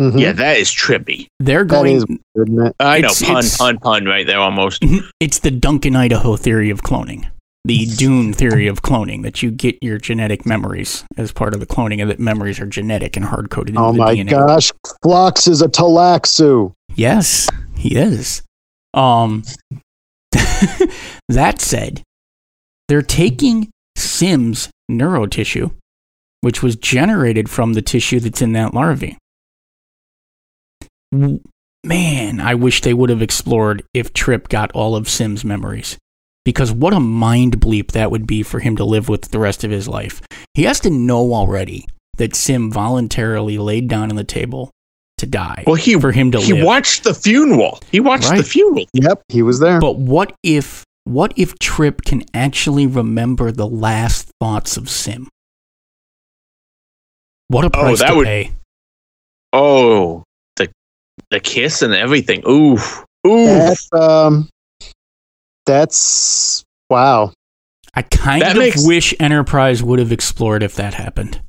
Mhm. yeah, that is trippy. They're going. is weird, isn't it? I know, It's- pun, it's- pun, pun, right there almost. It's the Duncan Idaho theory of cloning, the Dune theory of cloning, that you get your genetic memories as part of the cloning, and that memories are genetic and hard coded Oh my DNA. gosh, Phlox is a Talaxian. Yes, he is. Um, that said, they're taking Sim's neurotissue, which was generated from the tissue that's in that larvae. Man, I wish they would have explored if Trip got all of Sim's memories. Because what a mind bleep that would be for him to live with the rest of his life. He has to know already that Sim voluntarily laid down on the table to die Well, he for him to live. he live. watched the funeral. He watched Right. the funeral. Yep, he was there. But what if what if Trip can actually remember the last thoughts of Sim? What a Oh, price that to would- pay. Oh, the the kiss and everything. Ooh, oof. That's um, that's wow. I kind That of makes- wish Enterprise would have explored if that happened.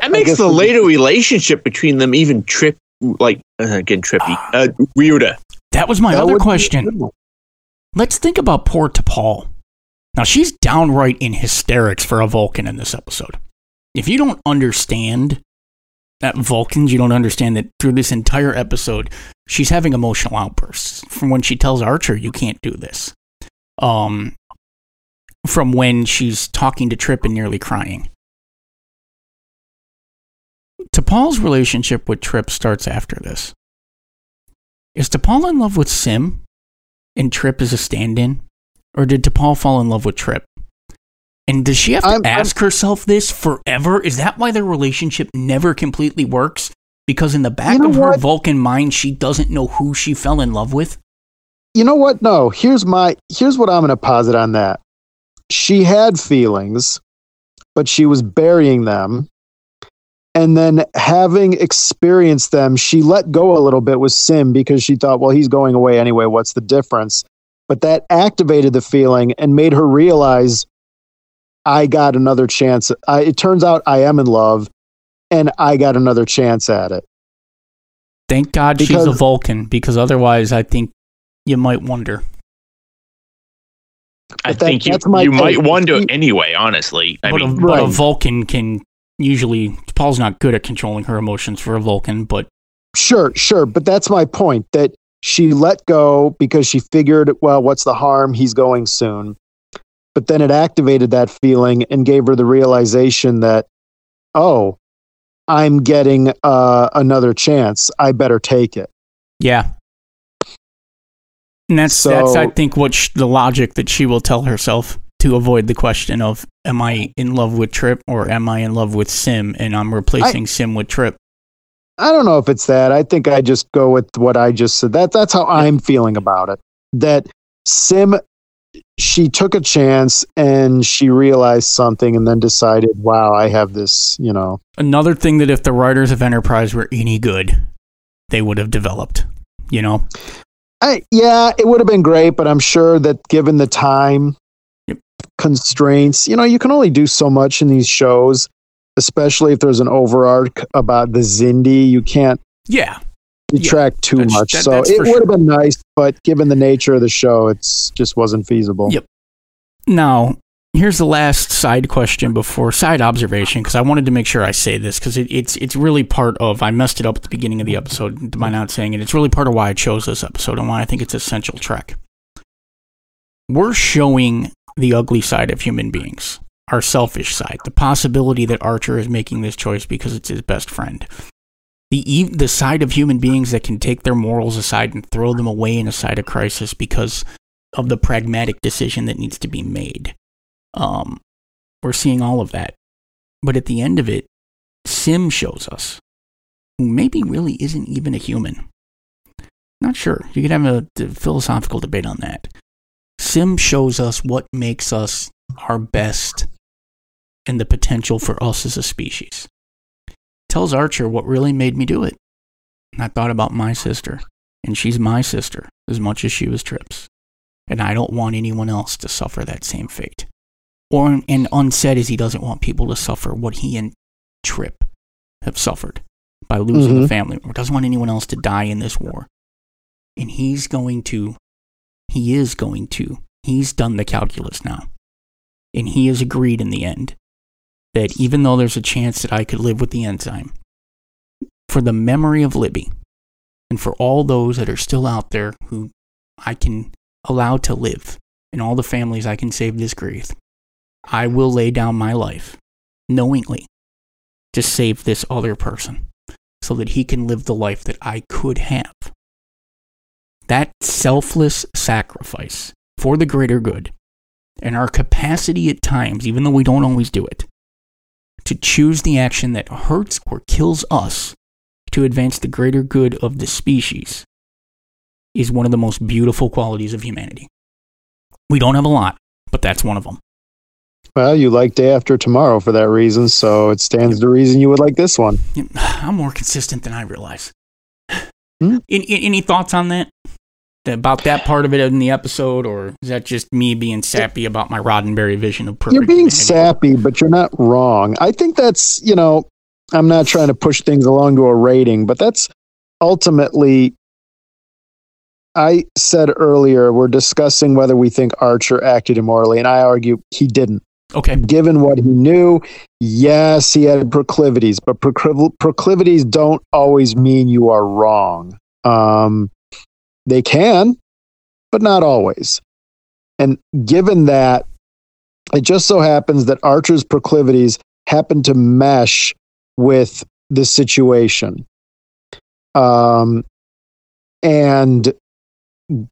That makes the later relationship between them even trip, like uh, again trippy, uh, weirder. That was my that other would be a question. Let's think about poor T'Pol. Now she's downright in hysterics for a Vulcan in this episode. If you don't understand that Vulcans, you don't understand that through this entire episode, she's having emotional outbursts. From when she tells Archer, "You can't do this," um, from when she's talking to Trip and nearly crying. T'Pol's relationship with Trip starts after this. Is T'Pol in love with Sim? and Trip is a stand-in, or did T'Pol fall in love with Trip? And does she have to I'm- I'm- ask herself this forever? Is that why their relationship never completely works? Because in the back know of her? Vulcan mind, she doesn't know who she fell in love with. You know what? No. Here's my here's what I'm going to posit on that. She had feelings, but she was burying them. And then having experienced them, she let go a little bit with Sim because she thought, well, he's going away anyway. What's the difference? But that activated the feeling and made her realize I got another chance. I, it turns out I am in love and I got another chance at it. Thank God she's a Vulcan, because otherwise, I think you might wonder. I that- think you, that's my you might wonder anyway. Honestly, I but, a, mean, but a. Vulcan can usually. T'Pol's not good at controlling her emotions for a Vulcan, but Sure, sure. But that's my point that she let go because she figured, well, what's the harm? He's going soon. But then it activated that feeling and gave her the realization that, oh, I'm getting uh, another chance. I better take it. Yeah. And that's that's I think what sh- the logic that she will tell herself to avoid the question of am I in love with Trip or am I in love with Sim and I'm replacing Sim with Trip. I don't know if it's that. I think I just go with what I just said. That that's how I'm feeling about it. That Sim she took a chance and she realized something and then decided, wow, I have this, you know. Another thing that if the writers of Enterprise were any good, they would have developed. You know? I, yeah, it would have been great, but I'm sure that given the time Yep. constraints, you know, you can only do so much in these shows, especially if there's an overarch about the Xindi. You can't Yeah. Detract too That's- much. that- so it would have been nice, but given the nature of the show, it's just wasn't feasible. Yep. Now, here's the last side question before side observation because I wanted to make sure I say this because it, it's it's really part of I messed it up at the beginning of the episode by not saying it. It's really part of why I chose this episode and why I think it's essential trek. We're showing the ugly side of human beings, our selfish side, the possibility that Archer is making this choice because it's his best friend. The the side of human beings that can take their morals aside and throw them away in a side of crisis because of the pragmatic decision that needs to be made. Um, we're seeing all of that. But at the end of it, Sim shows us who maybe really isn't even a human. Not sure. You could have a philosophical debate on that. Sim shows us what makes us our best and the potential for us as a species. Tells Archer what really made me do it. And I thought about my sister, and she's my sister as much as she was Trip's. And I don't want anyone else to suffer that same fate. Or, and unsaid is he doesn't want people to suffer what he and Trip have suffered by losing a Mhm. family member. Doesn't want anyone else to die in this war. And he's going to, he is going to, he's done the calculus now. And he has agreed in the end that even though there's a chance that I could live with the enzyme, for the memory of Libby, and for all those that are still out there who I can allow to live, and all the families I can save this grief, I will lay down my life knowingly to save this other person so that he can live the life that I could have. That selfless sacrifice for the greater good and our capacity at times, even though we don't always do it, to choose the action that hurts or kills us to advance the greater good of the species is one of the most beautiful qualities of humanity. We don't have a lot, but that's one of them. Well, you like Day After Tomorrow for that reason, so it stands to reason you would like this one. I'm more consistent than I realize. Hmm? Any, any thoughts on that? About that part of it in the episode, or is that just me being sappy about my Roddenberry vision of perfect? You're being humanity? sappy, but you're not wrong. I think that's, you know, I'm not trying to push things along to a rating, but that's ultimately, I said earlier, we're discussing whether we think Archer acted immorally, and I argue he didn't. Okay, Given what he knew, yes, he had proclivities, but procliv- proclivities don't always mean you are wrong. Um, they can, but not always. And given that, it just so happens that Archer's proclivities happen to mesh with the situation. Um, and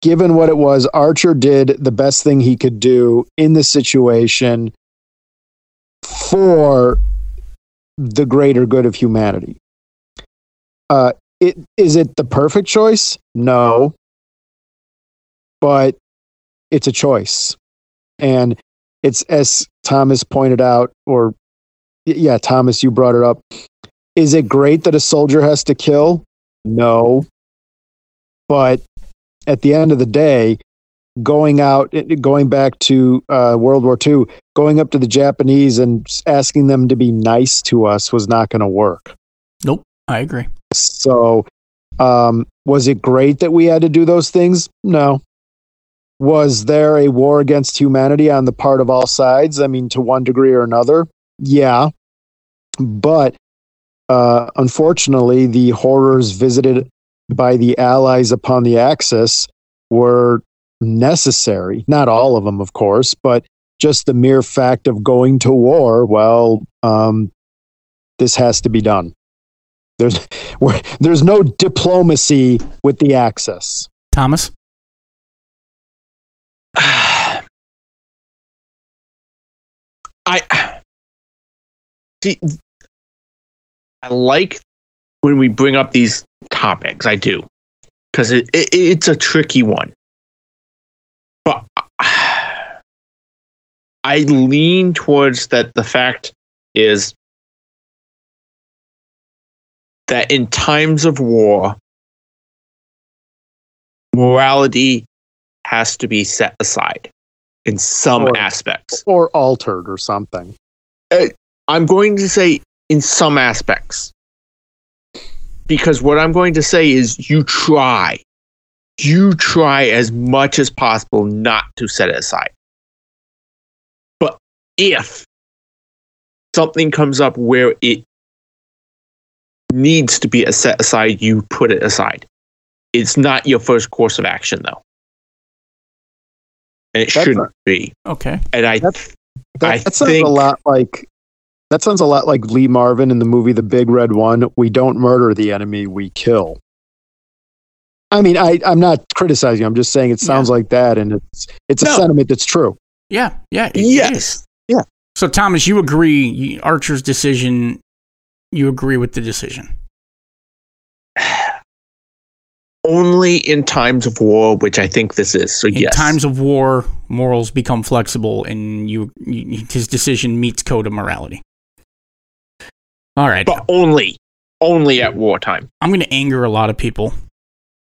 given what it was, Archer did the best thing he could do in the situation for the greater good of humanity. Uh, it is it the perfect choice? No, but it's a choice, and it's as Thomas pointed out, or yeah, Thomas, you brought it up. Is it great that a soldier has to kill? No, but at the end of the day, going out, going back to uh, World War II, going up to the Japanese and asking them to be nice to us was not going to work. nope, I agree. So, um, was it great that we had to do those things? No. Was there a war against humanity on the part of all sides? I mean, to one degree or another, yeah. But uh, unfortunately, the horrors visited by the Allies upon the Axis were necessary. Not all of them, of course, but just the mere fact of going to war, well, um, this has to be done. There's there's no diplomacy with the Axis. Thomas, I see. I like when we bring up these topics. I do because it, it it's a tricky one. But I lean towards that. The fact is that in times of war, morality has to be set aside in some Or- aspects. or altered or something. Uh, I'm going to say in some aspects. Because what I'm going to say is you try. You try as much as possible not to set it aside. But if something comes up where it needs to be set aside, you put it aside. It's not your first course of action, though. And it That's shouldn't be. okay. And I, That's- I That, that sounds think a lot like that sounds a lot like Lee Marvin in the movie The Big Red One. We don't murder the enemy, we kill. I mean, I, I'm not criticizing. I'm just saying it sounds like that, and it's it's a No. sentiment that's true. Yeah, yeah. it- it yes. yeah. So, Thomas, you agree Archer's decision? You agree with the decision? only in times of war, which I think this is. So yes. In yes, times of war, morals become flexible, and you, you his decision meets code of morality. All right, but only, only at wartime. I'm going to anger a lot of people.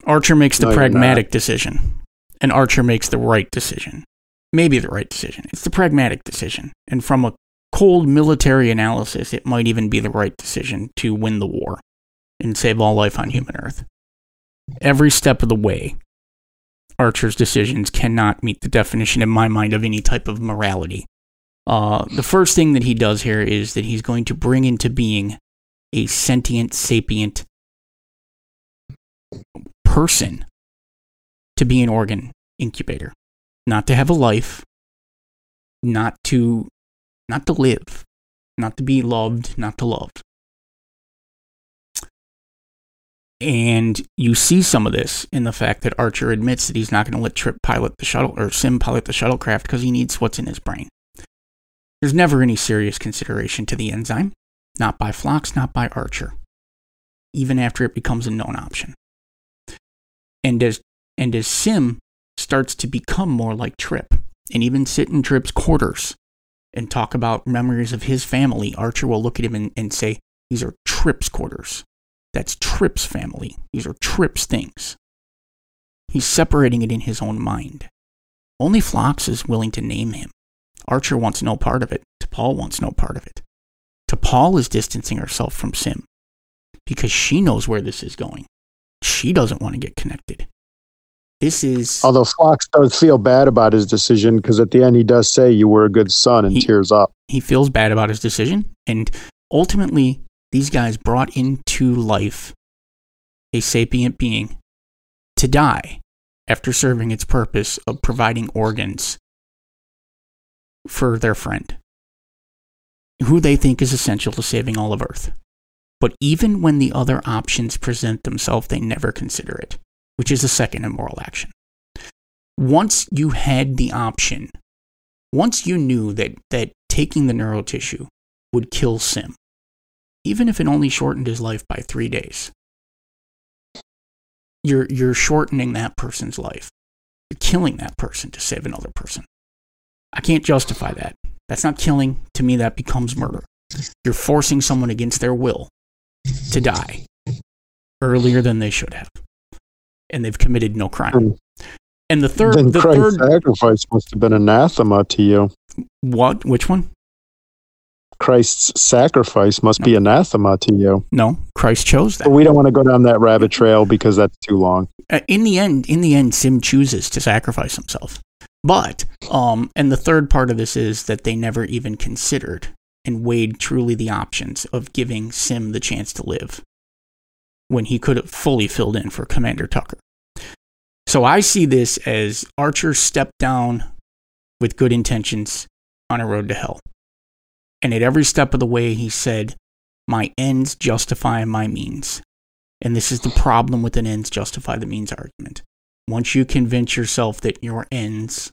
Archer makes the No, pragmatic decision, and Archer makes the right decision. Maybe the right decision. It's the pragmatic decision. And from a cold military analysis, it might even be the right decision to win the war and save all life on human Earth. Every step of the way, Archer's decisions cannot meet the definition in my mind of any type of morality. Uh, the first thing that he does here is that he's going to bring into being a sentient, sapient person to be an organ incubator, not to have a life, not to not to live, not to be loved, not to love. And you see some of this in the fact that Archer admits that he's not going to let Trip pilot the shuttle or Sim pilot the shuttlecraft because he needs what's in his brain. There's never any serious consideration to the enzyme, not by Phlox, not by Archer, even after it becomes a known option. And as and as Sim starts to become more like Trip, and even sit in Trip's quarters and talk about memories of his family, Archer will look at him and, and say, These are Trip's quarters. That's Trip's family. These are Trip's things. He's separating it in his own mind. Only Phlox is willing to name him. Archer wants no part of it. T'Pol wants no part of it. T'Pol is distancing herself from Sim because she knows where this is going. She doesn't want to get connected. This is Although Phlox does feel bad about his decision because at the end he does say you were a good son and He- tears up. he feels bad about his decision. And ultimately, these guys brought into life a sapient being to die after serving its purpose of providing organs for their friend, who they think is essential to saving all of Earth. But even when the other options present themselves, they never consider it, which is a second immoral action. Once you had the option, once you knew that, that taking the neural tissue would kill Sim, even if it only shortened his life by three days, you're, you're shortening that person's life. You're killing that person to save another person. I can't justify that. That's not killing. To me, that becomes murder. You're forcing someone against their will to die earlier than they should have. And they've committed no crime. Hmm. And the third, then the Christ's third, sacrifice must have been anathema to you. what? Which one? Christ's sacrifice must be anathema to you. No, Christ chose that. But we don't want to go down that rabbit trail because that's too long. Uh, in the end, in the end, Sim chooses to sacrifice himself. But, um, and the third part of this is that they never even considered and weighed truly the options of giving Sim the chance to live when he could have fully filled in for Commander Tucker. So I see this as Archer stepped down with good intentions on a road to hell. And at every step of the way, he said, My ends justify my means. And this is the problem with an ends justify the means argument. Once you convince yourself that your ends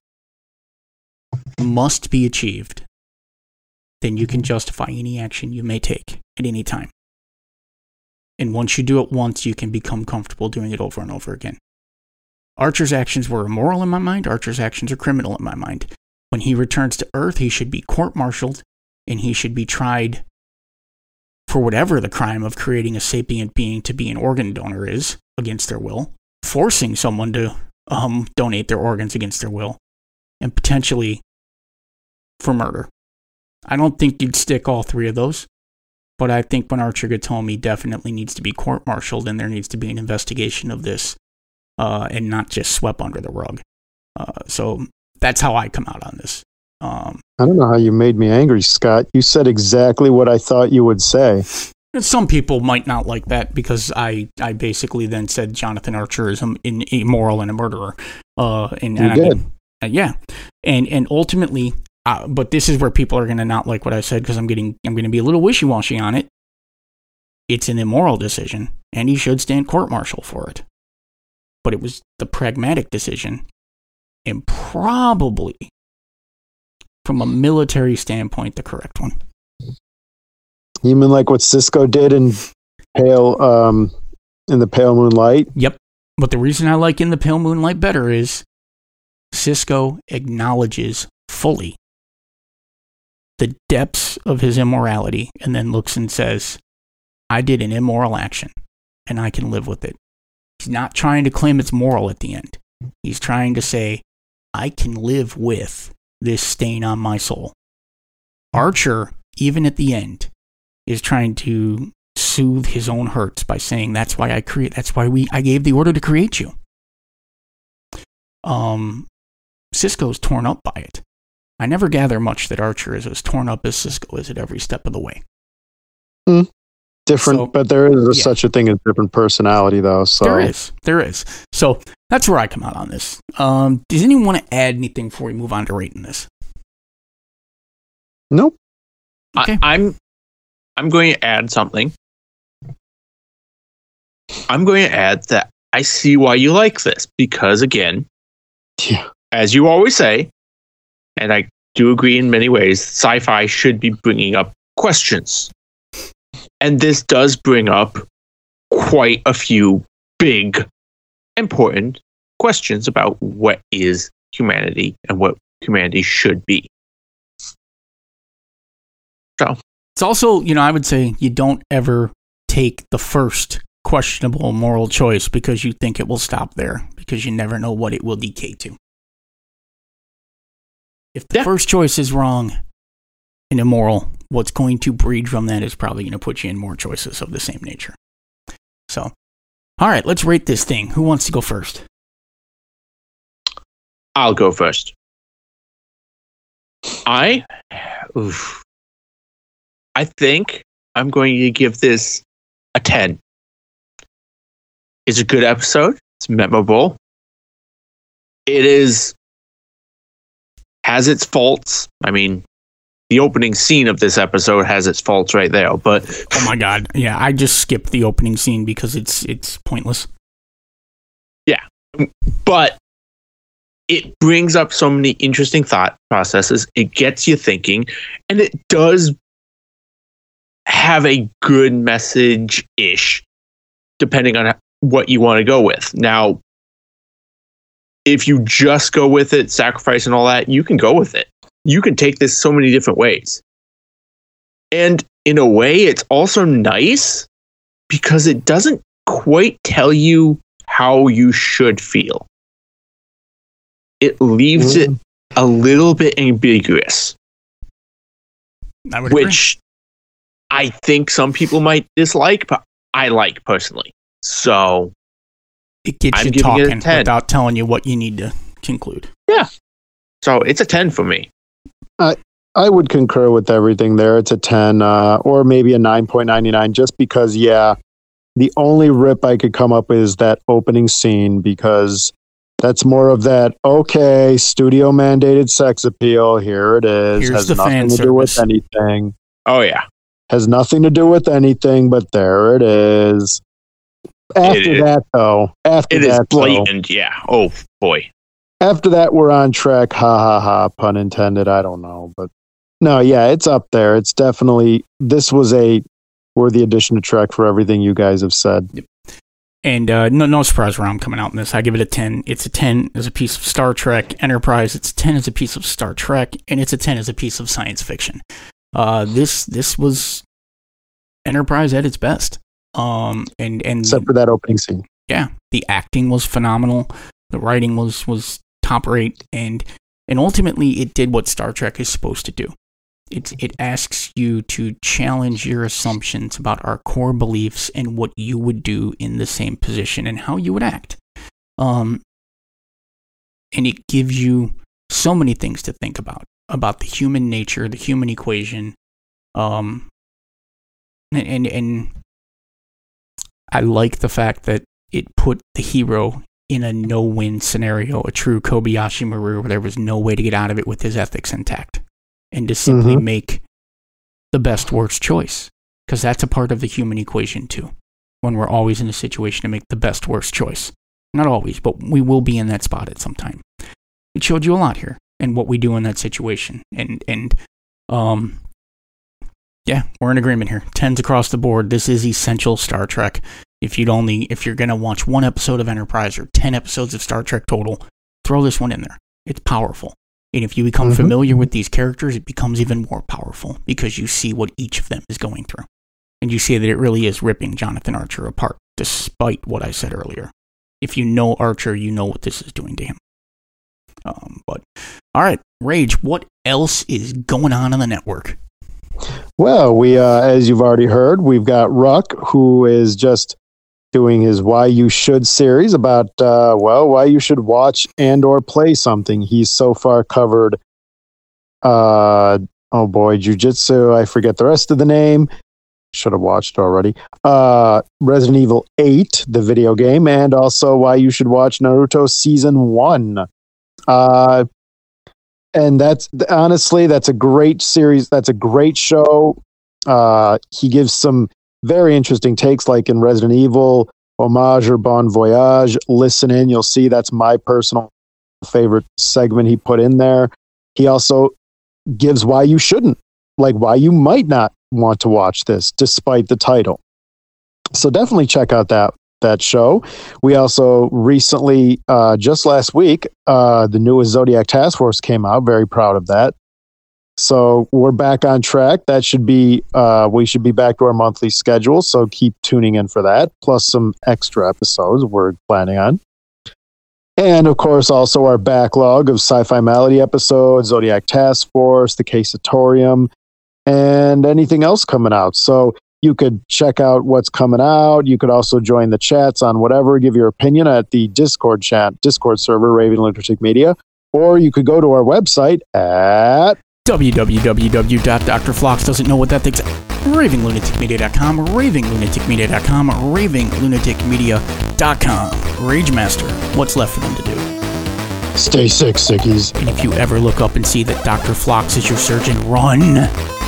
must be achieved, then you can justify any action you may take at any time. And once you do it once, you can become comfortable doing it over and over again. Archer's actions were immoral in my mind. Archer's actions are criminal in my mind. When he returns to Earth, he should be court martialed and he should be tried for whatever the crime of creating a sapient being to be an organ donor is against their will, forcing someone to um, donate their organs against their will, and potentially for murder. I don't think you'd stick all three of those, but I think when Archer he definitely needs to be court martialed and there needs to be an investigation of this uh, and not just swept under the rug. Uh, so that's how I come out on this. Um, I don't know how you made me angry, Scott. You said exactly what I thought you would say. And Some people might not like that because I, I basically then said Jonathan Archer is in- immoral and a murderer. Uh, and, You and I did. mean, uh, yeah, and and ultimately, uh, but this is where people are going to not like what I said because I'm getting I'm going to be a little wishy washy on it. It's an immoral decision, and he should stand court martial for it. But it was the pragmatic decision, and probably from a military standpoint, the correct one. You mean like what Sisko did in Pale um in the Pale Moonlight? Yep. But the reason I like In the Pale Moonlight better is Sisko acknowledges fully the depths of his immorality and then looks and says, I did an immoral action and I can live with it. He's not trying to claim it's moral at the end. He's trying to say, I can live with this stain on my soul. Archer, even at the end, is trying to soothe his own hurts by saying that's why I create that's why we I gave the order to create you. Um Sisko's torn up by it. I never gather much that Archer is as torn up as Cisco is at every step of the way. Different, So- but there is yeah. such a thing as different personality, though. So There is. There is. So that's where I come out on this. Um, does anyone want to add anything before we move on to rating this? nope. Okay. I, I'm I'm going to add something. I'm going to add that I see why you like this because again, Yeah. as you always say, and I do agree in many ways, sci-fi should be bringing up questions. And this does bring up quite a few big important questions about what is humanity and what humanity should be. So it's also, you know, I would say you don't ever take the first questionable moral choice because you think it will stop there because you never know what it will decay to. If the Yeah. first choice is wrong and immoral, what's going to breed from that is probably going to put you in more choices of the same nature. So, all right, let's rate this thing. Who wants to go first? I'll go first. I, oof, I think I'm going to give this a ten. It's a good episode. It's memorable. It is has its faults. I mean, the opening scene of this episode has its faults right there, but Oh my god. Yeah, I just skipped the opening scene because it's it's pointless. Yeah, but it brings up so many interesting thought processes. It gets you thinking, and it does have a good message ish, depending on what you want to go with. Now, if you just go with it, sacrifice and all that, you can go with it. You can take this so many different ways. And in a way, it's also nice because it doesn't quite tell you how you should feel. It leaves it a little bit ambiguous, I would agree. which I think some people might dislike, but I like personally. So it gets I'm you giving it a talking without telling you what you need to conclude. Yeah. So it's a 10 for me. I would concur with everything there. It's a 10 uh, or maybe a 9.99 just because, yeah, the only rip I could come up with is that opening scene because that's more of that, okay, studio mandated sex appeal. Here it is. Here's Has the nothing fan to do with anything. Oh, yeah. Has nothing to do with anything, but there it is. After is. that, though, after It is that, though, blatant. Yeah. Oh, boy. After that, we're on track. Ha ha ha. Pun intended. I don't know, but no, yeah, it's up there. It's definitely this was a worthy addition to Trek for everything you guys have said. And uh, no, no surprise where I'm coming out in this. I give it a 10. It's a 10 as a piece of Star Trek Enterprise. It's a 10 as a piece of Star Trek, and it's a 10 as a piece of science fiction. Uh, this this was Enterprise at its best. Um, and and Except for that opening scene. yeah, the acting was phenomenal. The writing was was top rate, and and ultimately it did what Star Trek is supposed to do. It it asks you to challenge your assumptions about our core beliefs and what you would do in the same position and how you would act. Um, and it gives you so many things to think about about the human nature, the human equation, um, and and, and I like the fact that it put the hero in a no-win scenario, a true Kobayashi Maru, where there was no way to get out of it with his ethics intact, and to simply Mhm. make the best worst choice, because that's a part of the human equation too. When we're always in a situation to make the best worst choice, not always, but we will be in that spot at some time. It showed you a lot here and what we do in that situation, and and um, yeah, we're in agreement here. Tens across the board. This is essential Star Trek. If you'd only, if you're gonna watch one episode of Enterprise or ten episodes of Star Trek total, throw this one in there. It's powerful. And if you become Mhm. familiar with these characters, it becomes even more powerful because you see what each of them is going through. And you see that it really is ripping Jonathan Archer apart, despite what I said earlier. If you know Archer, you know what this is doing to him. Um, but, all right, Rage, what else is going on on the network? Well, we, uh, as you've already heard, we've got Ruck, who is just doing his "Why You Should" series about, uh, well, why you should watch and or play something. He's so far covered. Uh, oh boy, Jujitsu. I forget the rest of the name. Should have watched already. Uh, Resident Evil Eight, the video game, and also why you should watch Naruto season one. Uh, and that's honestly that's a great series that's a great show uh he gives some very interesting takes like in resident evil homage or bon voyage listen in you'll see that's my personal favorite segment he put in there he also gives why you shouldn't like why you might not want to watch this despite the title so definitely check out that that show we also recently, uh, just last week, uh, the newest Zodiac Task Force came out. Very proud of that. So we're back on track. That should be, uh, we should be back to our monthly schedule. So keep tuning in for that, plus some extra episodes we're planning on. And of course, also our backlog of sci fi malady episodes, Zodiac Task Force, the Casatorium, and anything else coming out. So you could check out what's coming out. You could also join the chats on whatever, give your opinion at the Discord chat, Discord server, Raving Lunatic Media, or you could go to our website at www.drflox doesn't know what that thing's ravinglunaticmedia.com, ravinglunaticmedia.com, ravinglunaticmedia.com. Ragemaster, what's left for them to do? Stay Sick Sickies. And if you ever look up and see that Dr. Phlox is your surgeon, run!